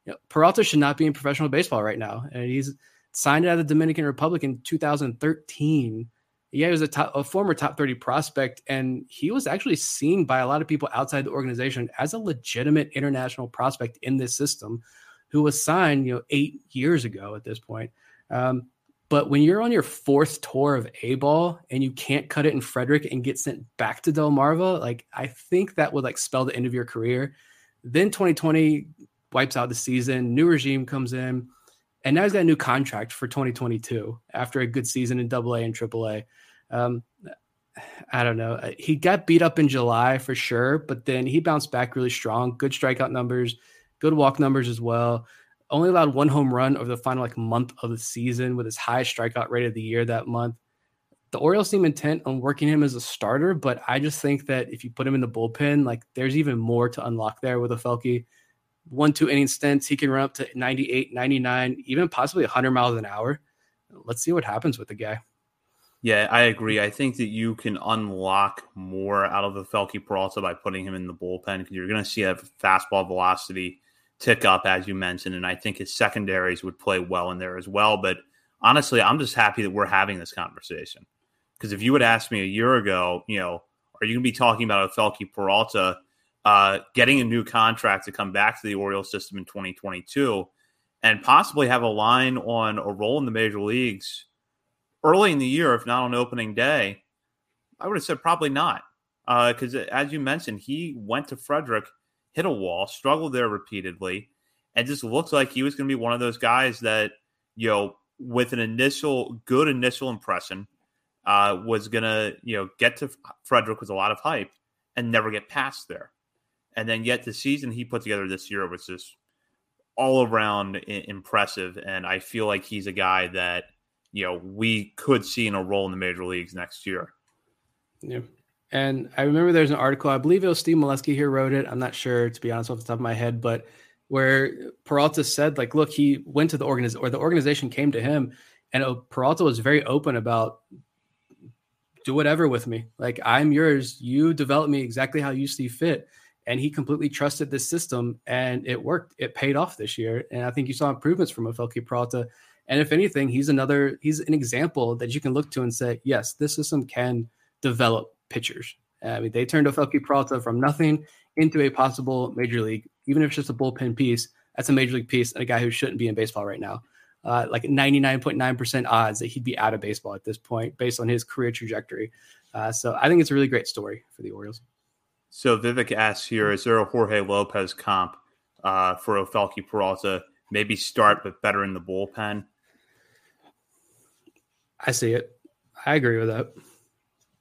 you know, Peralta should not be in professional baseball right now, and he's signed out of the Dominican Republic in 2013. Yeah, he was a, top, a former top 30 prospect, and he was actually seen by a lot of people outside the organization as a legitimate international prospect in this system, who was signed, you know, eight years ago at this point. Um, but when you're on your fourth tour of A ball and you can't cut it in Frederick and get sent back to Delmarva, like I think that would like spell the end of your career. Then 2020 wipes out the season. New regime comes in, and now he's got a new contract for 2022 after a good season in Double A and Triple A. Um, I don't know. Uh, he got beat up in July for sure, but then he bounced back really strong. Good strikeout numbers, good walk numbers as well. Only allowed one home run over the final like month of the season with his highest strikeout rate of the year that month. The Orioles seem intent on working him as a starter, but I just think that if you put him in the bullpen, like there's even more to unlock there with Ofelky one, two inning stints. He can run up to 98, 99, even possibly 100 miles an hour. Let's see what happens with the guy.
Yeah, I agree. I think that you can unlock more out of the Felky Peralta by putting him in the bullpen because you're going to see a fastball velocity tick up, as you mentioned. And I think his secondaries would play well in there as well. But honestly, I'm just happy that we're having this conversation. Because if you would ask me a year ago, you know, are you going to be talking about Ofelky Peralta uh, getting a new contract to come back to the Orioles system in 2022 and possibly have a line on a role in the major leagues early in the year, if not on opening day, I would have said probably not. Because uh, as you mentioned, he went to Frederick, hit a wall, struggled there repeatedly, and just looked like he was going to be one of those guys that, you know, with an initial good initial impression, uh, was going to, you know, get to Frederick with a lot of hype and never get past there. And then yet the season he put together this year was just all around impressive. And I feel like he's a guy that, you know, we could see in a role in the major leagues next year.
Yeah. And I remember there's an article, I believe it was Steve Melewski here wrote it. I'm not sure to be honest off the top of my head, but where Peralta said, like, look, he went to the organization or the organization came to him and oh, Peralta was very open about do whatever with me. Like I'm yours. You develop me exactly how you see fit. And he completely trusted this system and it worked. It paid off this year. And I think you saw improvements from Ofelky Peralta. And if anything, he's another, he's an example that you can look to and say, yes, this system can develop pitchers. I mean, they turned Ofelky Peralta from nothing into a possible major league, even if it's just a bullpen piece. That's a major league piece and a guy who shouldn't be in baseball right now uh, like 99.9% odds that he'd be out of baseball at this point based on his career trajectory. Uh, so I think it's a really great story for the Orioles.
So Vivek asks here, is there a Jorge Lopez comp uh, for Ofelky Peralta? Maybe start, but better in the bullpen.
I see it. I agree with that.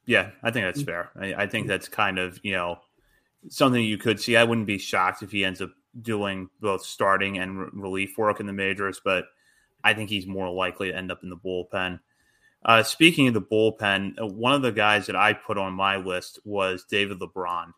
Yeah, I think that's fair. I, I think that's kind of, you know, something you could see. I wouldn't be shocked if he ends up doing both starting and re- relief work in the majors, but I think he's more likely to end up in the bullpen. Uh, speaking of the bullpen, uh, one of the guys that I put on my list was David LeBron.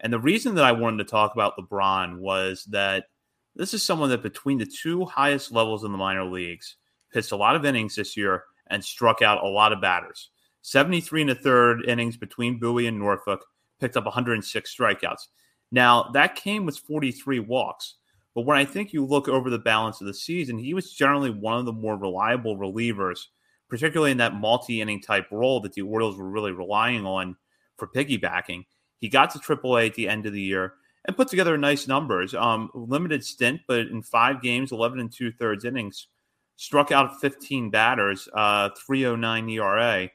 And the reason that I wanted to talk about LeBron was that this is someone that between the two highest levels in the minor leagues pitched a lot of innings this year and struck out a lot of batters. 73 and a third innings between Bowie and Norfolk, picked up 106 strikeouts. Now, that came with 43 walks. But when I think you look over the balance of the season, he was generally one of the more reliable relievers, particularly in that multi inning type role that the Orioles were really relying on for piggybacking. He got to AAA at the end of the year and put together nice numbers. Um, limited stint, but in five games, 11 and two thirds innings, struck out 15 batters, uh, 309 ERA.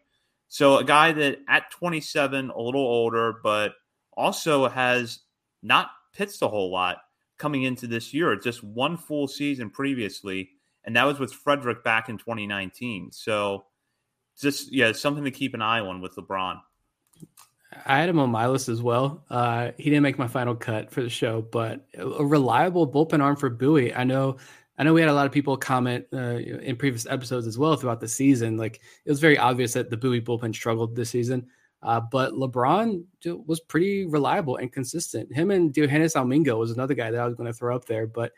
So a guy that at 27, a little older, but also has not pitched a whole lot coming into this year, just one full season previously, and that was with Frederick back in 2019. So, just yeah, something to keep an eye on with LeBron.
I had him on my list as well. Uh, he didn't make my final cut for the show, but a reliable bullpen arm for Bowie. I know. I know we had a lot of people comment uh, in previous episodes as well throughout the season. Like it was very obvious that the Bowie bullpen struggled this season. Uh, but LeBron was pretty reliable and consistent. Him and Yoenis Almingo was another guy that I was going to throw up there. But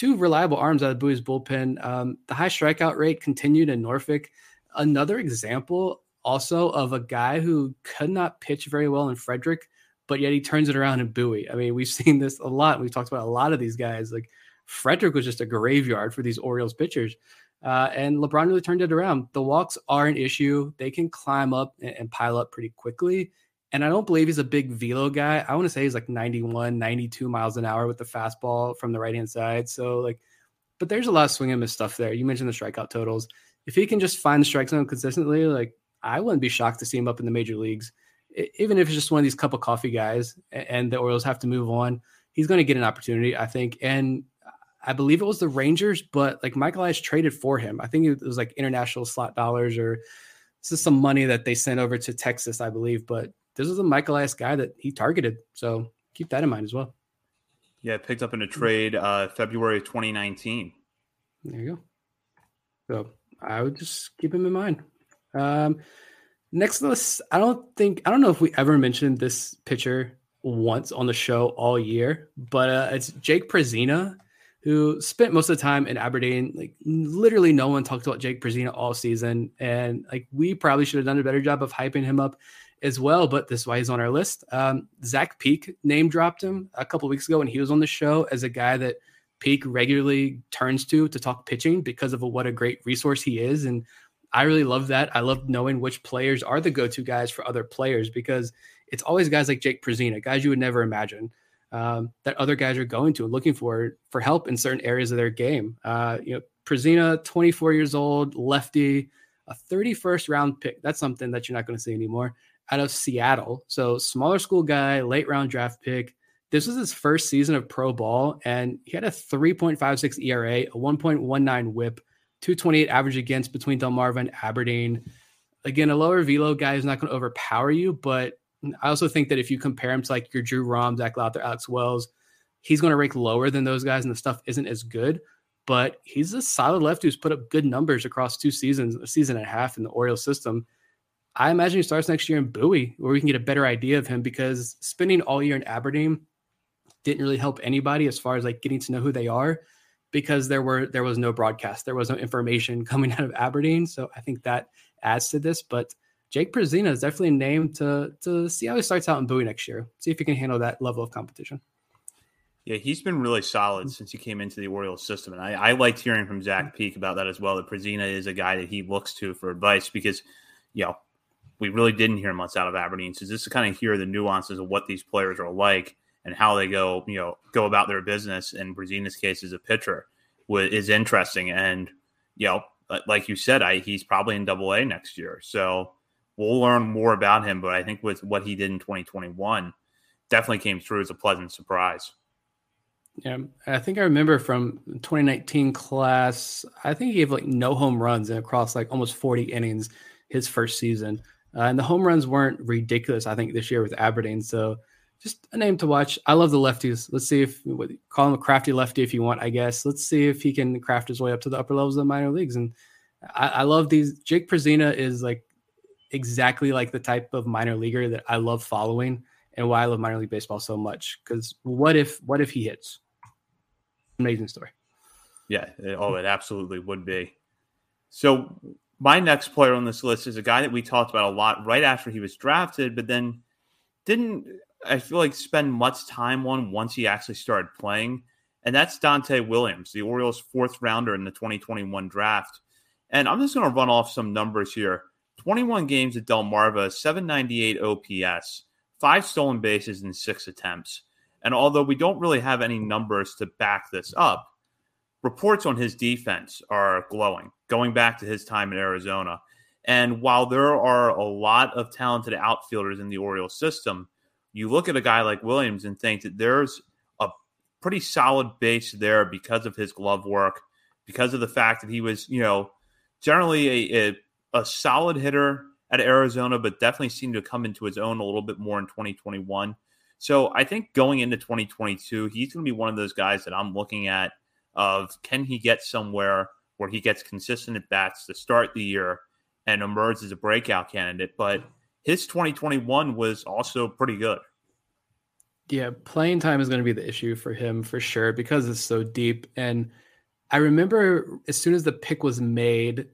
two reliable arms out of Bowie's bullpen. Um, the high strikeout rate continued in Norfolk. Another example also of a guy who could not pitch very well in Frederick, but yet he turns it around in Bowie. I mean, we've seen this a lot. We've talked about a lot of these guys. Like Frederick was just a graveyard for these Orioles pitchers. Uh, and LeBron really turned it around. The walks are an issue. They can climb up and, and, pile up pretty quickly. And I don't believe he's a big velo guy. I want to say he's like 91, 92 miles an hour with the fastball from the right hand side. So, like, but there's a lot of swing and miss stuff there. You mentioned the strikeout totals. If he can just find the strike zone consistently, like, I wouldn't be shocked to see him up in the major leagues. even if it's just one of these cup of coffee guys and the Orioles have to move on, he's going to get an opportunity, I think. And I believe it was the Rangers, but like Michael Elias traded for him. I think it was like international slot dollars or this is some money that they sent over to Texas, I believe. But this is a Michael Elias guy that he targeted. So keep that in mind as well.
Yeah, picked up in a trade uh, February 2019.
There you go. So I would just keep him in mind. Um, next list, I don't think I don't know if we ever mentioned this pitcher once on the show all year, but uh, it's Jake Prezina who spent most of the time in Aberdeen. Like literally no one talked about Jake Prezina all season. And like we probably should have done a better job of hyping him up as well, but this is why he's on our list. Um, Zach Peek name dropped him a couple weeks ago when he was on the show as a guy that Peek regularly turns to to talk pitching because of what a great resource he is. And I really love that. I love knowing which players are the go-to guys for other players because it's always guys like Jake Prezina, guys you would never imagine um, that other guys are going to and looking for for help in certain areas of their game. Uh, you know, Prezina, 24 years old, lefty, a 31st round pick. That's something that you're not going to see anymore out of Seattle. So smaller school guy, late round draft pick, This was his first season of pro ball, and he had a 3.56 ERA, a 1.19 whip, 228 average against between Delmarva and Aberdeen. Again, a lower velo guy is not going to overpower you, but I also think that if you compare him to like your Drew Rom, Zach Lowther, Alex Wells, he's going to rank lower than those guys, and the stuff isn't as good. But he's a solid lefty who's put up good numbers across two seasons, a season and a half in the Orioles system. I imagine he starts next year in Bowie, where we can get a better idea of him because spending all year in Aberdeen didn't really help anybody as far as like getting to know who they are because there were there was no broadcast, there was no information coming out of Aberdeen. So I think that adds to this. But Jake Perzina is definitely a name to to see how he starts out in Bowie next year. See if he can handle that level of competition.
Yeah, he's been really solid since he came into the Orioles system, and I, I liked hearing from Zach Peek about that as well. That Perzina is a guy that he looks to for advice because, you know, we really didn't hear much out of Aberdeen. So just to kind of hear the nuances of what these players are like and how they go, you know, go about their business. In Perzina's case, as a pitcher, is interesting. And you know, like you said, I he's probably in Double A next year, so we'll learn more about him. But I think with what he did in 2021, definitely came through as a pleasant surprise.
Yeah, I think I remember from 2019 class. I think he gave like no home runs and across like almost 40 innings his first season. Uh, and the home runs weren't ridiculous. I think this year with Aberdeen. So just a name to watch. I love the lefties. Let's see if call him a crafty lefty if you want. I guess let's see if he can craft his way up to the upper levels of the minor leagues. And I, I love these. Jake Perzina is like exactly like the type of minor leaguer that I love following and why I love minor league baseball so much. Because what if what if he hits? Amazing story.
Yeah. Oh, it absolutely would be. So my next player on this list is a guy that we talked about a lot right after he was drafted, but then didn't I feel like spend much time on once he actually started playing, and that's Donta' Williams, the Orioles' fourth rounder in the 2021 draft. And I'm just going to run off some numbers here. 21 games at Delmarva, 798 OPS, five stolen bases in six attempts. And although we don't really have any numbers to back this up, reports on his defense are glowing, going back to his time in Arizona. And while there are a lot of talented outfielders in the Orioles system, you look at a guy like Williams and think that there's a pretty solid base there because of his glove work, because of the fact that he was, you know, generally a, a, a solid hitter at Arizona, but definitely seemed to come into his own a little bit more in 2021. So I think going into 2022, he's going to be one of those guys that I'm looking at of can he get somewhere where he gets consistent at bats to start the year and emerge as a breakout candidate. But his 2021 was also pretty good.
Yeah, playing time is going to be the issue for him for sure because it's so deep. And I remember as soon as the pick was made,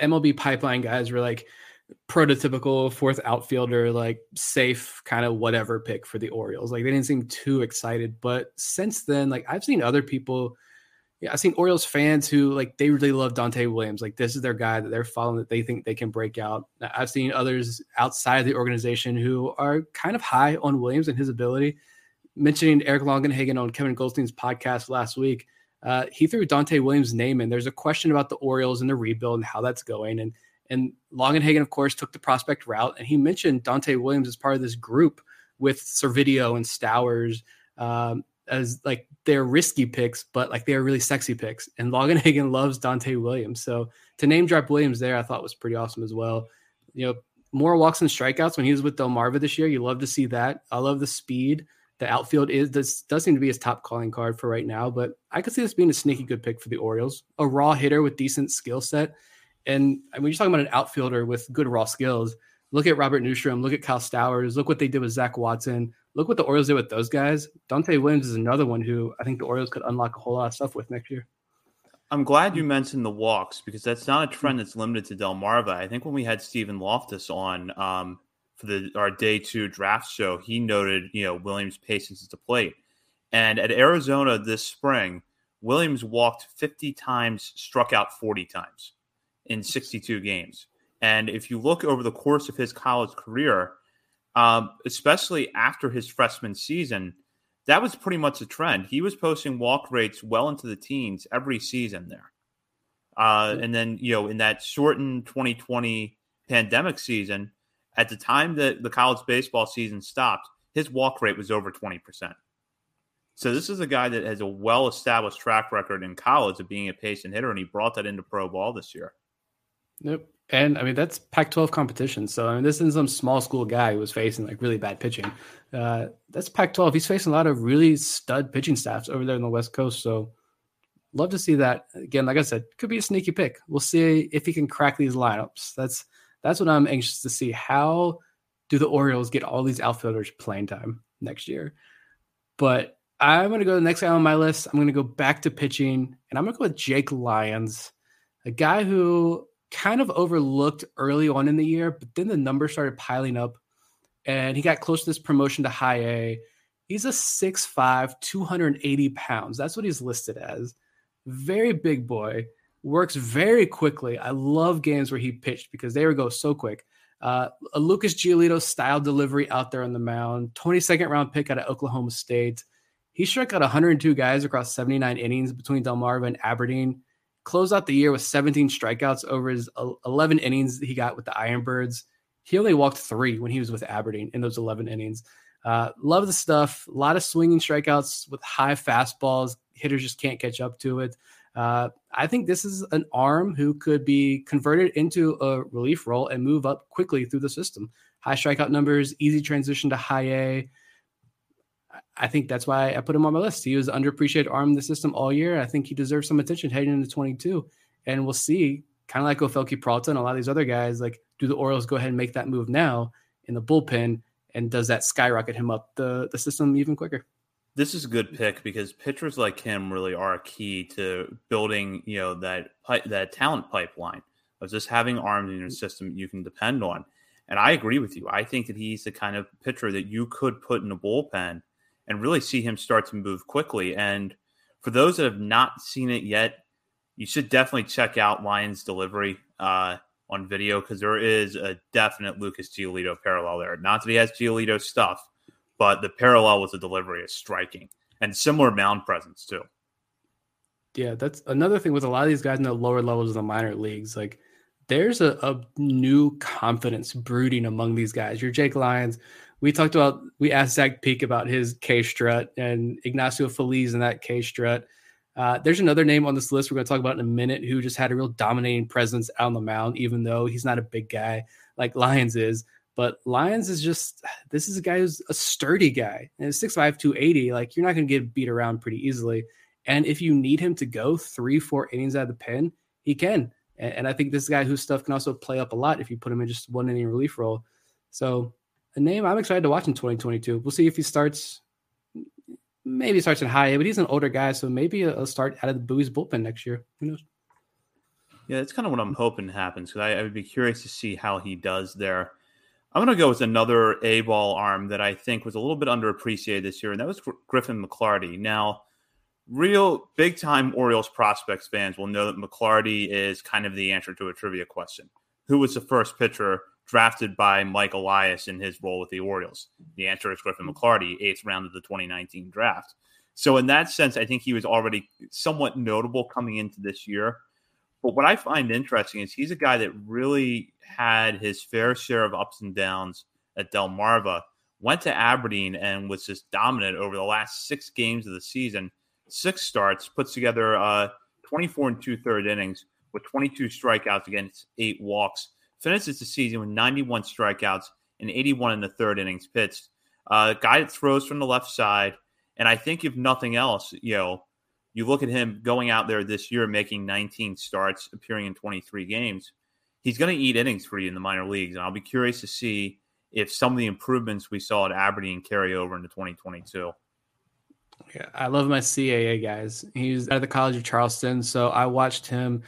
MLB pipeline guys were like prototypical fourth outfielder, like safe kind of whatever pick for the Orioles. Like they didn't seem too excited. But since then, like I've seen other people yeah, I've seen Orioles fans who like they really love Donta' Williams. Like this is their guy that they're following that they think they can break out. I've seen others outside of the organization who are kind of high on Williams and his ability. Mentioning Eric Longenhagen on Kevin Goldstein's podcast last week, uh, he threw Donta' Williams' name in. There's a question about the Orioles and the rebuild and how that's going. And and Longenhagen, of course, took the prospect route, and he mentioned Donta' Williams as part of this group with Servideo and Stowers. Um, as like they're risky picks, but like they're really sexy picks. And Longenhagen loves Donta' Williams. So to name drop Williams there, I thought was pretty awesome as well. You know, more walks and strikeouts when he was with Delmarva this year. You love to see that. I love the speed. The outfield is this does seem to be his top calling card for right now, but I could see this being a sneaky good pick for the Orioles. A raw hitter with decent skill set. And when you're talking about an outfielder with good raw skills, look at Robert Neustrom, look at Kyle Stowers, look what they did with Zach Watson, look what the Orioles did with those guys. Donta' Williams is another one who I think the Orioles could unlock a whole lot of stuff with next year.
I'm glad you mentioned the walks because that's not a trend that's limited to Delmarva. I think when we had Stephen Loftus on um, for the our day two draft show, he noted you know Williams' patience at the plate, and at Arizona this spring, Williams walked 50 times, struck out 40 times in 62 games. And if you look over the course of his college career, um, especially after his freshman season, that was pretty much a trend. He was posting walk rates well into the teens every season there. Uh, and then, you know, in that shortened 2020 pandemic season, at the time that the college baseball season stopped, his walk rate was over 20%. So this is a guy that has a well-established track record in college of being a patient hitter, and he brought that into pro ball this year.
Yep. And I mean that's Pac-12 competition. So I mean this isn't some small school guy who was facing like really bad pitching. Uh, that's Pac-12. He's facing a lot of really stud pitching staffs over there in the West Coast. So love to see that again. Like I said, could be a sneaky pick. We'll see if he can crack these lineups. That's that's what I'm anxious to see. How do the Orioles get all these outfielders playing time next year? But I'm going to go the next guy on my list. I'm going to go back to pitching, and I'm going to go with Jake Lyons, a guy who kind of overlooked early on in the year, but then the numbers started piling up, and he got close to this promotion to high A. He's a 6'5, 280 pounds. That's what he's listed as. Very big boy, works very quickly. I love games where he pitched because they would go so quick. Uh, a Lucas Giolito style delivery out there on the mound, 22nd round pick out of Oklahoma State. He struck out 102 guys across 79 innings between Delmarva and Aberdeen. Closed out the year with 17 strikeouts over his 11 innings he got with the Ironbirds. He only walked three when he was with Aberdeen in those 11 innings. Uh, love the stuff. A lot of swinging strikeouts with high fastballs. Hitters just can't catch up to it. Uh, I think this is an arm who could be converted into a relief role and move up quickly through the system. High strikeout numbers, easy transition to high A. I think that's why I put him on my list. He was underappreciated arm in the system all year. I think he deserves some attention heading into 22. And we'll see, kind of like Ofelky Peralta and a lot of these other guys, like, do the Orioles go ahead and make that move now in the bullpen? And does that skyrocket him up the, the system even quicker?
This is a good pick because pitchers like him really are a key to building, you know, that that talent pipeline of just having arms in your mm-hmm. system you can depend on. And I agree with you. I think that he's the kind of pitcher that you could put in a bullpen and really see him start to move quickly. And for those that have not seen it yet, you should definitely check out Lyons' delivery uh, on video because there is a definite Lucas Giolito parallel there. Not that he has Giolito stuff, but the parallel with the delivery is striking and similar mound presence too.
Yeah, that's another thing with a lot of these guys in the lower levels of the minor leagues. Like, there's a, a new confidence brooding among these guys. Your Jake Lyons, we talked about we asked Zach Peek about his K strut and Ignacio Feliz in that K strut. Uh, there's another name on this list we're going to talk about in a minute who just had a real dominating presence out on the mound, even though he's not a big guy like Lyons is. But Lyons is just this is a guy who's a sturdy guy and 6'5, 280. Like you're not going to get beat around pretty easily. And if you need him to go three, four innings out of the pen, he can. And, and I think this guy whose stuff can also play up a lot if you put him in just one inning relief role. So a name I'm excited to watch in 2022. We'll see if he starts. Maybe starts in high A, but he's an older guy, so maybe a, start out of the Bowie's bullpen next year. Who knows?
Yeah, that's kind of what I'm hoping happens because I, I, would be curious to see how he does there. I'm going to go with another A ball arm that I think was a little bit underappreciated this year, and that was Griffin McLarty. Now, real big time Orioles prospects fans will know that McLarty is kind of the answer to a trivia question Who was the first pitcher drafted by Mike Elias in his role with the Orioles? The answer is Griffin McLarty, eighth round of the 2019 draft. So, in that sense, I think he was already somewhat notable coming into this year. But what I find interesting is he's a guy that really had his fair share of ups and downs at Delmarva, went to Aberdeen and was just dominant over the last six games of the season. Six starts, puts together uh, 24 and two third innings with 22 strikeouts against eight walks finishes the season with 91 strikeouts and 81 in the third innings pitched. Uh, guy that throws from the left side, and I think if nothing else, you know, you look at him going out there this year, making 19 starts, appearing in 23 games. He's going to eat innings for you in the minor leagues, and I'll be curious to see if some of the improvements we saw at Aberdeen carry over into 2022.
Yeah, I love my CAA guys. He's at the College of Charleston, so I watched him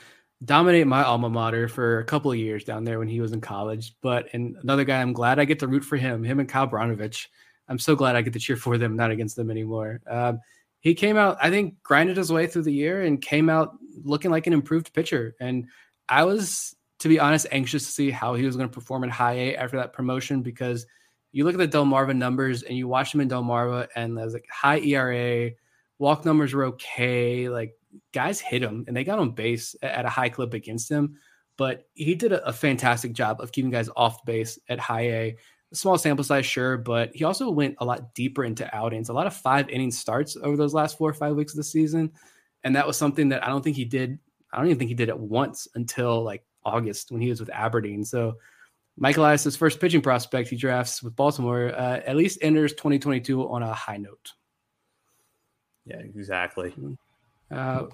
dominate my alma mater for a couple of years down there when he was in college. But and another guy, I'm glad I get to root for him. Him and Kyle Brnovich. I'm so glad I get to cheer for them, not against them anymore. Um, he came out, I think, grinded his way through the year and came out looking like an improved pitcher. And I was, to be honest, anxious to see how he was going to perform in high A after that promotion because you look at the Delmarva numbers and you watch him in Delmarva and there's like high ERA, walk numbers were okay, like guys hit him and they got on base at a high clip against him. But he did a, a fantastic job of keeping guys off base at high A. small sample size, sure, but he also went a lot deeper into outings, a lot of five inning starts over those last four or five weeks of the season. And that was something that I don't think he did. I don't even think he did it once until like August when he was with Aberdeen. So Mike Elias' first pitching prospect he drafts with Baltimore uh, at least enters 2022 on a high note.
Yeah, exactly.
Uh,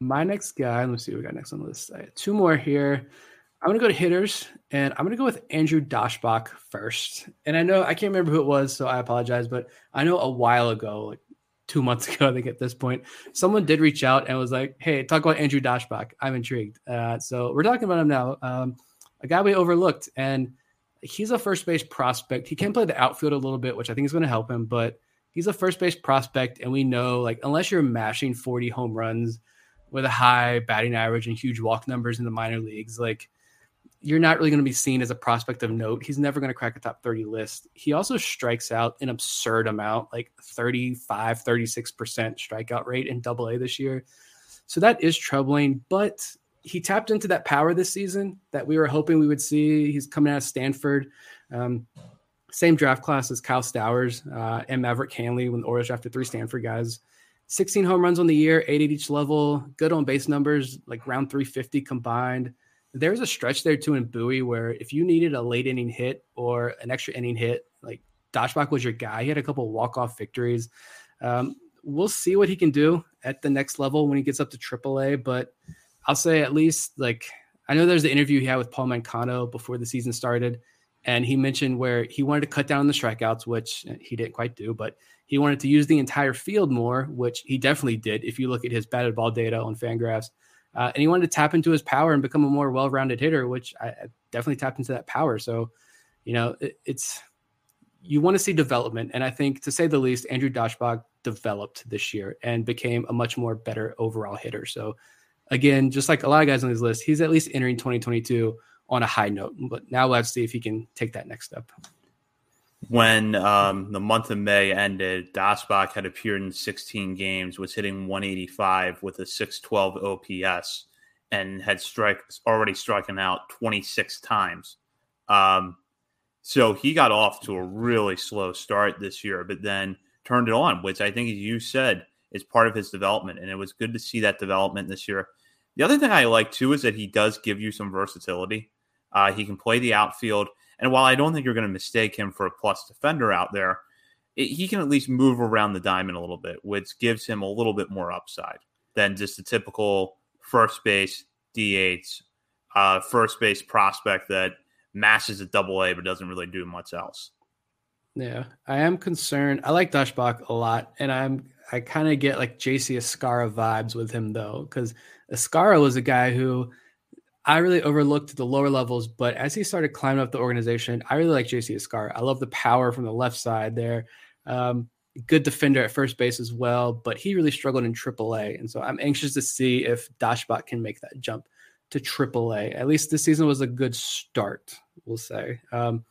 my next guy, let's see what we got next on the list. two more here. I'm to go to hitters, and I'm to go with Andrew Daschbach first. And I know I can't remember who it was, so I apologize, but I know a while ago, like two months ago, I think at this point, someone did reach out and was like, "Hey, talk about Andrew Daschbach. I'm intrigued." Uh, so we're talking about him now. Um, a guy we overlooked, and he's a first base prospect. He can play the outfield a little bit, which I think is going to help him, but he's a first base prospect, and we know like unless you're mashing 40 home runs with a high batting average and huge walk numbers in the minor leagues, like you're not really going to be seen as a prospect of note. He's never going to crack a top 30 list. He also strikes out an absurd amount, like 35, 36% strikeout rate in double A this year. So that is troubling, but he tapped into that power this season that we were hoping we would see. He's coming out of Stanford. Um, same draft class as Kyle Stowers uh, and Maverick Handley when the Orioles drafted three Stanford guys. 16 home runs on the year, eight at each level, good on base numbers, like round 350 combined there's a stretch there too in Bowie where if you needed a late inning hit or an extra inning hit, like Daschbach was your guy. He had a couple walk off victories. Um, we'll see what he can do at the next level when he gets up to AAA. But I'll say at least like I know there's the interview he had with Paul Mancano before the season started, and he mentioned where he wanted to cut down the strikeouts, which he didn't quite do, but he wanted to use the entire field more, which he definitely did. If you look at his batted ball data on Fangraphs, uh, and he wanted to tap into his power and become a more well-rounded hitter, which I, I definitely tapped into that power. So, you know, it, it's you want to see development, and I think to say the least, Andrew Daschbach developed this year and became a much more better overall hitter. So, again, just like a lot of guys on this list, he's at least entering 2022 on a high note. But now let's see if he can take that next step
when um, the month of May ended, Daschbach had appeared in 16 games, was hitting 185 with a 612 OPS, and had strike already striken out 26 times. Um, so he got off to a really slow start this year, but then turned it on, which I think, as you said, is part of his development. And it was good to see that development this year. The other thing I like too is that he does give you some versatility. Uh, he can play the outfield. And while I don't think you're going to mistake him for a plus defender out there, it, he can at least move around the diamond a little bit, which gives him a little bit more upside than just a typical first base DH, uh, first base prospect that mashes at double A but doesn't really do much else.
Yeah, I am concerned. I like Daschbach a lot, and I'm I kind of get like JC Escarra vibes with him though, because Escarra was a guy who I really overlooked the lower levels, but as he started climbing up the organization, I really like JC Escarra. I love the power from the left side there. Um, good defender at first base as well, but he really struggled in AAA. And so I'm anxious to see if Daschbach can make that jump to AAA. At least this season was a good start, we'll say. Um,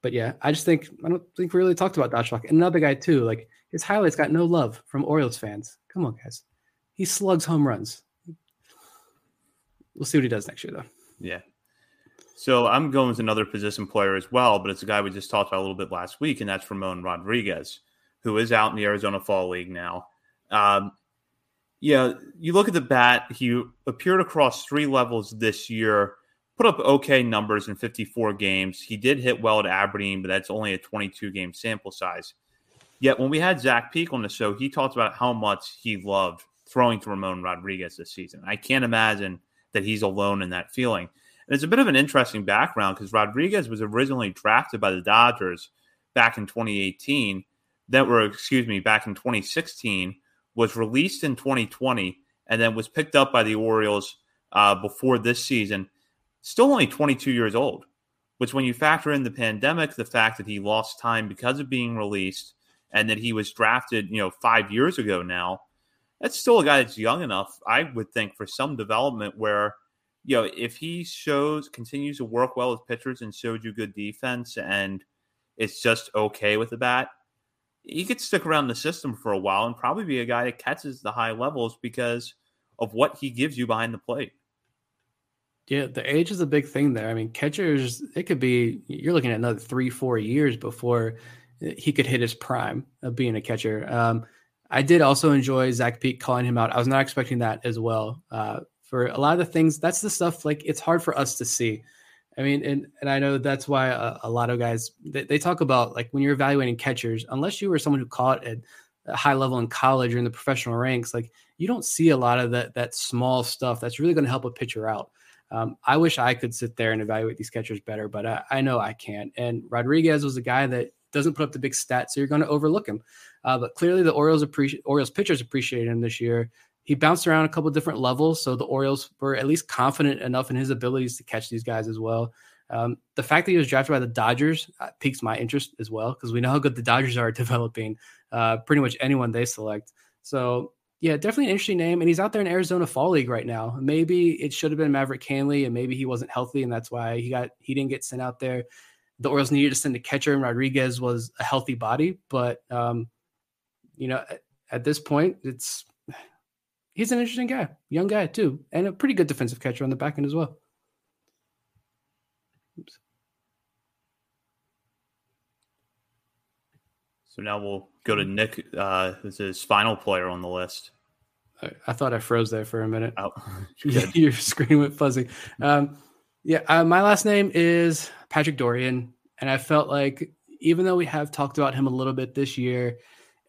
but yeah, I just think I don't think we really talked about Daschbach. Another guy too, like his highlights got no love from Orioles fans. Come on, guys. He slugs home runs. We'll see what he does next year, though.
Yeah. So I'm going with another position player as well, but it's a guy we just talked about a little bit last week, and that's Ramon Rodriguez, who is out in the Arizona Fall League now. Um, yeah, you look at the bat, he appeared across three levels this year, put up okay numbers in 54 games. He did hit well at Aberdeen, but that's only a 22 game sample size. Yet when we had Zach Peek on the show, he talked about how much he loved throwing to Ramon Rodriguez this season. I can't imagine that he's alone in that feeling. And it's a bit of an interesting background because Rodriguez was originally drafted by the Dodgers back in 2018, that were, excuse me, back in 2016, was released in 2020, and then was picked up by the Orioles uh, before this season. Still only 22 years old, which when you factor in the pandemic, the fact that he lost time because of being released, and that he was drafted, you know, five years ago now, that's still a guy that's young enough, I would think, for some development where, you know, if he shows continues to work well with pitchers and shows you good defense and it's just okay with the bat, he could stick around the system for a while and probably be a guy that catches the high levels because of what he gives you behind the plate.
Yeah, the age is a big thing there. I mean, catchers, it could be you're looking at another three, four years before he could hit his prime of being a catcher. Um, I did also enjoy Zach Peek calling him out. I was not expecting that as well. Uh, for a lot of the things, that's the stuff like it's hard for us to see. I mean, and and I know that's why a, a lot of guys they, they, talk about like when you're evaluating catchers, unless you were someone who caught at a high level in college or in the professional ranks, like you don't see a lot of that that small stuff that's really going to help a pitcher out. Um, I wish I could sit there and evaluate these catchers better, but I, I, know I can't. And Rodriguez was a guy that doesn't put up the big stats, so you're going to overlook him. Uh, but clearly, the Orioles appreciate Orioles pitchers appreciated him this year. He bounced around a couple different levels, so the Orioles were at least confident enough in his abilities to catch these guys as well. Um, the fact that he was drafted by the Dodgers uh, piques my interest as well because we know how good the Dodgers are at developing uh, pretty much anyone they select. So yeah, definitely an interesting name. And he's out there in Arizona Fall League right now. Maybe it should have been Maverick Handley, and maybe he wasn't healthy, and that's why he got he didn't get sent out there. The Orioles needed to send a catcher, and Rodriguez was a healthy body. But um, you know, at, at this point, it's he's an interesting guy, young guy too, and a pretty good defensive catcher on the back end as well. Oops.
So now we'll go to Nick, uh, who's his final player on the list.
I, I thought I froze there for a minute. Oh, your screen went fuzzy. Um, yeah, uh, my last name is Patrick Dorrian, and I felt like even though we have talked about him a little bit this year,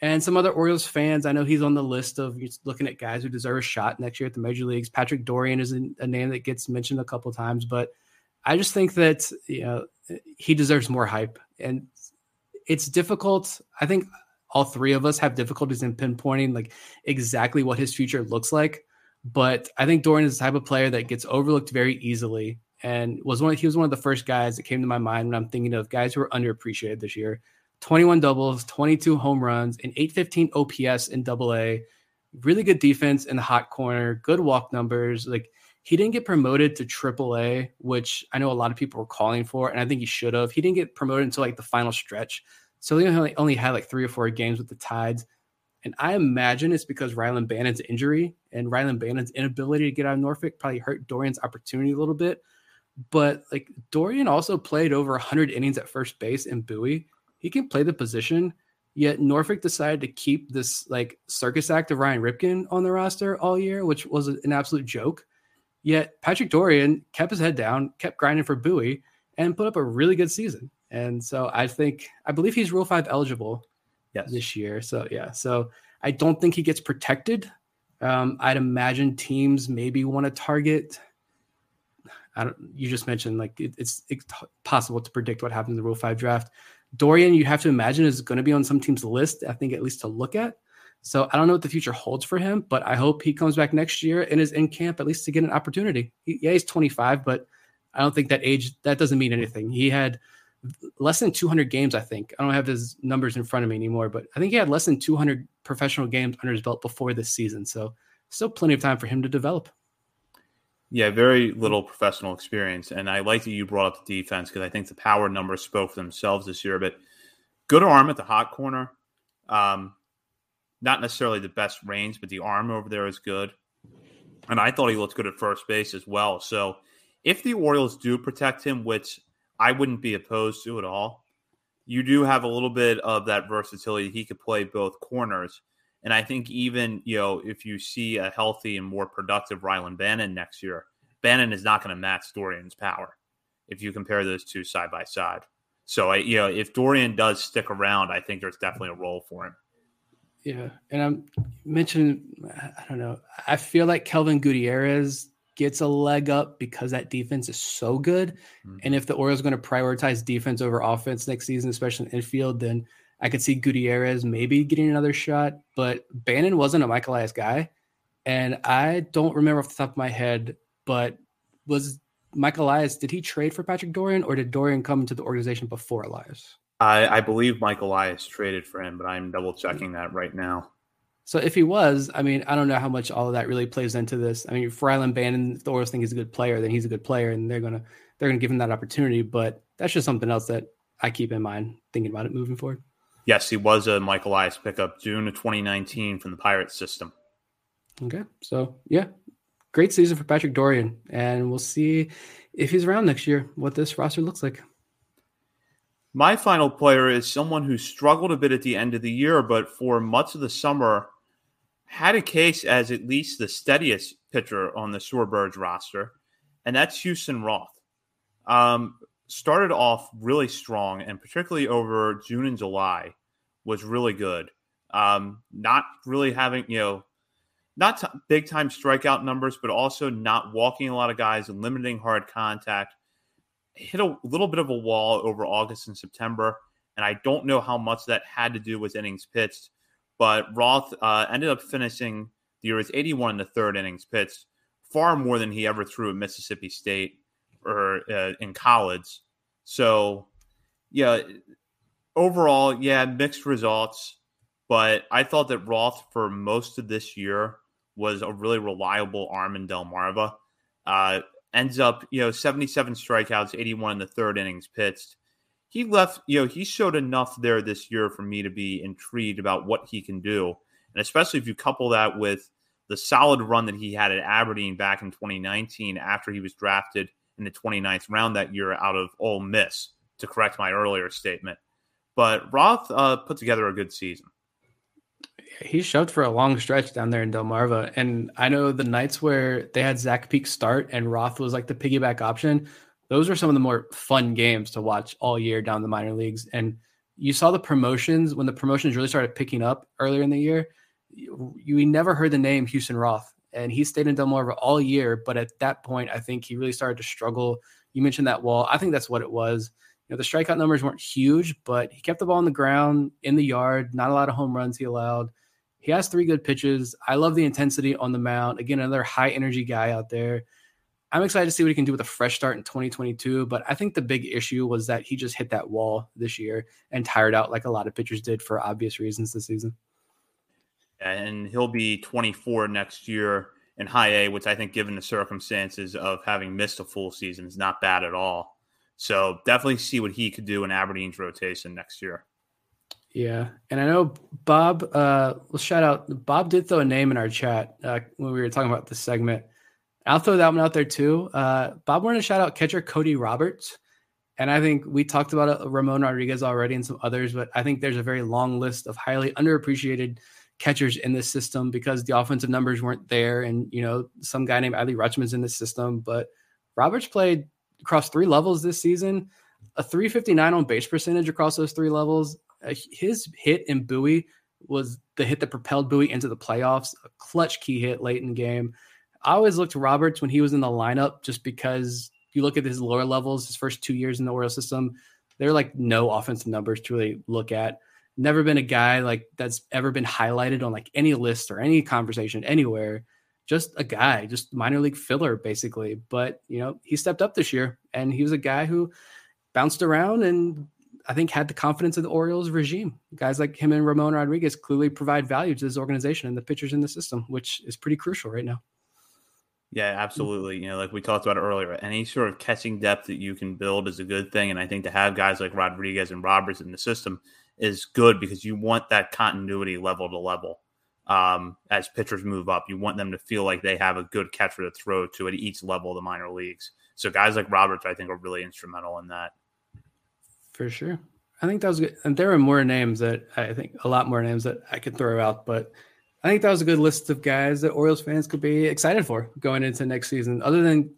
and some other Orioles fans, I know he's on the list of looking at guys who deserve a shot next year at the major leagues. Patrick Dorrian is a name that gets mentioned a couple times, but I just think that you know he deserves more hype, and it's difficult. I think all three of us have difficulties in pinpointing like exactly what his future looks like. But I think Dorrian is the type of player that gets overlooked very easily, and was one. He was one of the first guys that came to my mind when I'm thinking of guys who are underappreciated this year. 21 doubles, 22 home runs, and 815 OPS in Double A. Really good defense in the hot corner, good walk numbers. Like he didn't get promoted to Triple A, which I know a lot of people were calling for, and I think he should have. He didn't get promoted until like the final stretch. So he only, only had like three or four games with the Tides. And I imagine it's because Rylan Bannon's injury and Rylan Bannon's inability to get out of Norfolk probably hurt Dorrian's opportunity a little bit. But like Dorrian also played over 100 innings at first base in Bowie. He can play the position. Yet Norfolk decided to keep this like circus act of Ryan Ripken on the roster all year, which was an absolute joke. Yet Patrick Dorrian kept his head down, kept grinding for Bowie, and put up a really good season. And so I think I believe he's Rule Five eligible yes. this year. So yeah, so I don't think he gets protected. Um, I'd imagine teams maybe want to target. I don't. You just mentioned like it, it's, it's possible to predict what happens in the Rule Five draft. Dorrian, you have to imagine is going to be on some team's list. I think at least to look at. So I don't know what the future holds for him, but I hope he comes back next year and is in camp at least to get an opportunity. He, yeah, he's 25, but I don't think that age that doesn't mean anything. He had less than 200 games, I think. I don't have his numbers in front of me anymore, but I think he had less than 200 professional games under his belt before this season. So still plenty of time for him to develop.
Yeah, very little professional experience. And I like that you brought up the defense because I think the power numbers spoke for themselves this year. But good arm at the hot corner. Um, not necessarily the best range, but the arm over there is good. And I thought he looked good at first base as well. So if the Orioles do protect him, which I wouldn't be opposed to at all. You do have a little bit of that versatility. He could play both corners. And I think even, you know, if you see a healthy and more productive Rylan Bannon next year, Bannon is not going to match Dorrian's power if you compare those two side by side. So, I, you know, if Dorrian does stick around, I think there's definitely a role for him.
Yeah. And I'm mentioning, I don't know, I feel like Kelvin Gutierrez gets a leg up because that defense is so good. Mm-hmm. And if the Orioles are going to prioritize defense over offense next season, especially in infield, then I could see Gutierrez maybe getting another shot. But Bannon wasn't a Michael Elias guy. And I don't remember off the top of my head, but was Michael Elias, did he trade for Patrick Dorrian or did Dorrian come to the organization before Elias?
I, I believe Michael Elias traded for him, but I'm double checking that right now.
So if he was, I mean, I don't know how much all of that really plays into this. I mean, for Rylan Bannon, if the Orioles think he's a good player, then he's a good player, and they're gonna they're gonna give him that opportunity. But that's just something else that I keep in mind thinking about it moving forward.
Yes, he was a Michael Elias pickup, June of 2019 from the Pirates system.
Okay, so yeah, great season for Patrick Dorrian. and we'll see if he's around next year. What this roster looks like.
My final player is someone who struggled a bit at the end of the year, but for much of the summer had a case as at least the steadiest pitcher on the Shorebirds roster, and that's Houston Roth. Um, started off really strong, and particularly over June and July was really good. Um, not really having, you know, not t- big time strikeout numbers, but also not walking a lot of guys and limiting hard contact. Hit a little bit of a wall over August and September, and I don't know how much that had to do with innings pitched. But Roth uh, ended up finishing the year with 81 in the third innings pitched, far more than he ever threw at Mississippi State or uh, in college. So, yeah, overall, yeah, mixed results. But I thought that Roth for most of this year was a really reliable arm in Delmarva. Uh, ends up, you know, 77 strikeouts, 81 in the third innings pitched. He left, you know, he showed enough there this year for me to be intrigued about what he can do. And especially if you couple that with the solid run that he had at Aberdeen back in 2019 after he was drafted in the 29th round that year out of Ole Miss, to correct my earlier statement. But Roth uh, put together a good season
he shoved for a long stretch down there in Delmarva. And I know the nights where they had Zach Peek start and Roth was like the piggyback option, those were some of the more fun games to watch all year down the minor leagues. And you saw the promotions when the promotions really started picking up earlier in the year. You, you never heard the name Houston Roth, and he stayed in Delmarva all year. But at that point, I think he really started to struggle. You mentioned that wall. I think that's what it was. Know, the strikeout numbers weren't huge, but he kept the ball on the ground in the yard. Not a lot of home runs he allowed. He has three good pitches. I love the intensity on the mound. Again, another high energy guy out there. I'm excited to see what he can do with a fresh start in 2022. But I think the big issue was that he just hit that wall this year and tired out like a lot of pitchers did for obvious reasons this season.
And he'll be 24 next year in high A, which I think, given the circumstances of having missed a full season, is not bad at all. So definitely see what he could do in Aberdeen's rotation next year.
Yeah, and I know Bob. Uh, shout out. Bob did throw a name in our chat uh, when we were talking about this segment. I'll throw that one out there too. Uh, Bob wanted to shout out catcher Cody Roberts, and I think we talked about uh, Ramon Rodriguez already and some others, but I think there's a very long list of highly underappreciated catchers in this system because the offensive numbers weren't there, and you know some guy named Adley Rutschman's in the system, but Roberts played across three levels this season. A 359 on base percentage across those three levels, uh, his hit in Bowie was the hit that propelled Bowie into the playoffs, a clutch key hit late in the game. I always looked to Roberts when he was in the lineup just because you look at his lower levels, his first two years in the Orioles system, they're like no offensive numbers to really look at. Never been a guy like that's ever been highlighted on like any list or any conversation anywhere. Just a guy, just minor league filler basically. But you know, he stepped up this year and he was a guy who bounced around and I think had the confidence of the Orioles regime. Guys like him and Ramon Rodriguez clearly provide value to this organization and the pitchers in the system, which is pretty crucial right now.
Yeah, absolutely. You know, like we talked about earlier, any sort of catching depth that you can build is a good thing. And I think to have guys like Rodriguez and Roberts in the system is good because you want that continuity level to level. Um, as pitchers move up, you want them to feel like they have a good catcher to throw to at each level of the minor leagues. So guys like Roberts, I think, are really instrumental in that.
For sure. I think that was good. And there are more names that I think a lot more names that I could throw out, but I think that was a good list of guys that Orioles fans could be excited for going into next season. Other than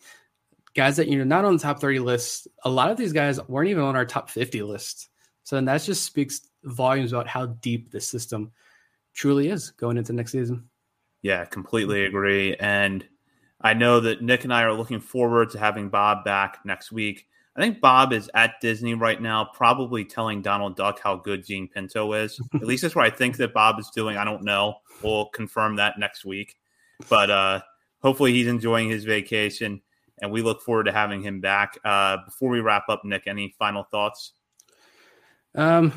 guys that you know not on the top 30 list, a lot of these guys weren't even on our top 50 list. So then that just speaks volumes about how deep the system truly is going into next season.
Yeah, completely agree. And I know that Nick and I are looking forward to having Bob back next week. I think Bob is at Disney right now, probably telling Donald Duck how good Gene Pinto is. at least that's what I think that Bob is doing. I don't know. We'll confirm that next week. But uh, hopefully he's enjoying his vacation, and we look forward to having him back. Uh, before we wrap up, Nick, any final thoughts?
Um,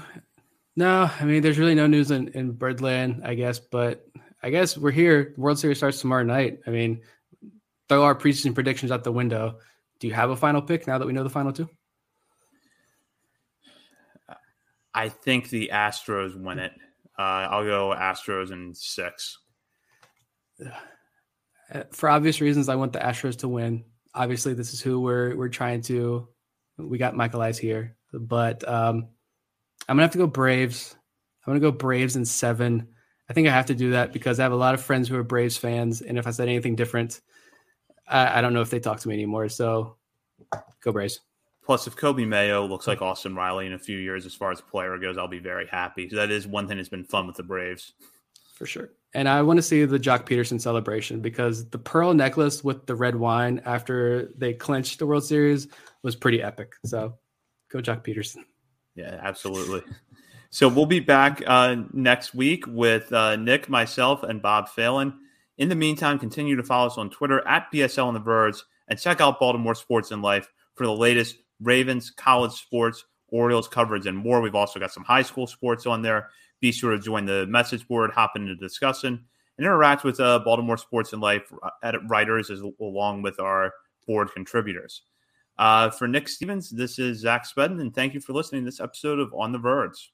no, I mean, there's really no news in, in Birdland, I guess, but I guess we're here. World Series starts tomorrow night. I mean, throw our preseason predictions out the window. Do you have a final pick now that we know the final two?
I think the Astros win it. Uh, I'll go Astros in six.
Uh, for obvious reasons, I want the Astros to win. Obviously, this is who we're we're trying to. We got Mike Elias here, but um, I'm gonna have to go Braves. I'm gonna go Braves in seven. I think I have to do that because I have a lot of friends who are Braves fans, and if I said anything different, I, I don't know if they talk to me anymore. So, go Braves.
Plus, if Coby Mayo looks like Austin Riley in a few years as far as a player goes, I'll be very happy. So that is one thing that's been fun with the Braves.
For sure. And I want to see the Joc Pederson celebration because the pearl necklace with the red wine after they clinched the World Series was pretty epic. So go Joc Pederson.
Yeah, absolutely. So we'll be back uh, next week with uh, Nick, myself, and Bob Phelan. In the meantime, continue to follow us on Twitter at BSL on the Verge and check out Baltimore Sports and Life for the latest Ravens, college sports, Orioles coverage, and more. We've also got some high school sports on there. Be sure to join the message board, hop into the discussion, and interact with uh, Baltimore Sports and Life edit writers as, along with our board contributors. Uh, for Nick Stevens, this is Zach Spedden, and thank you for listening to this episode of On the Verge.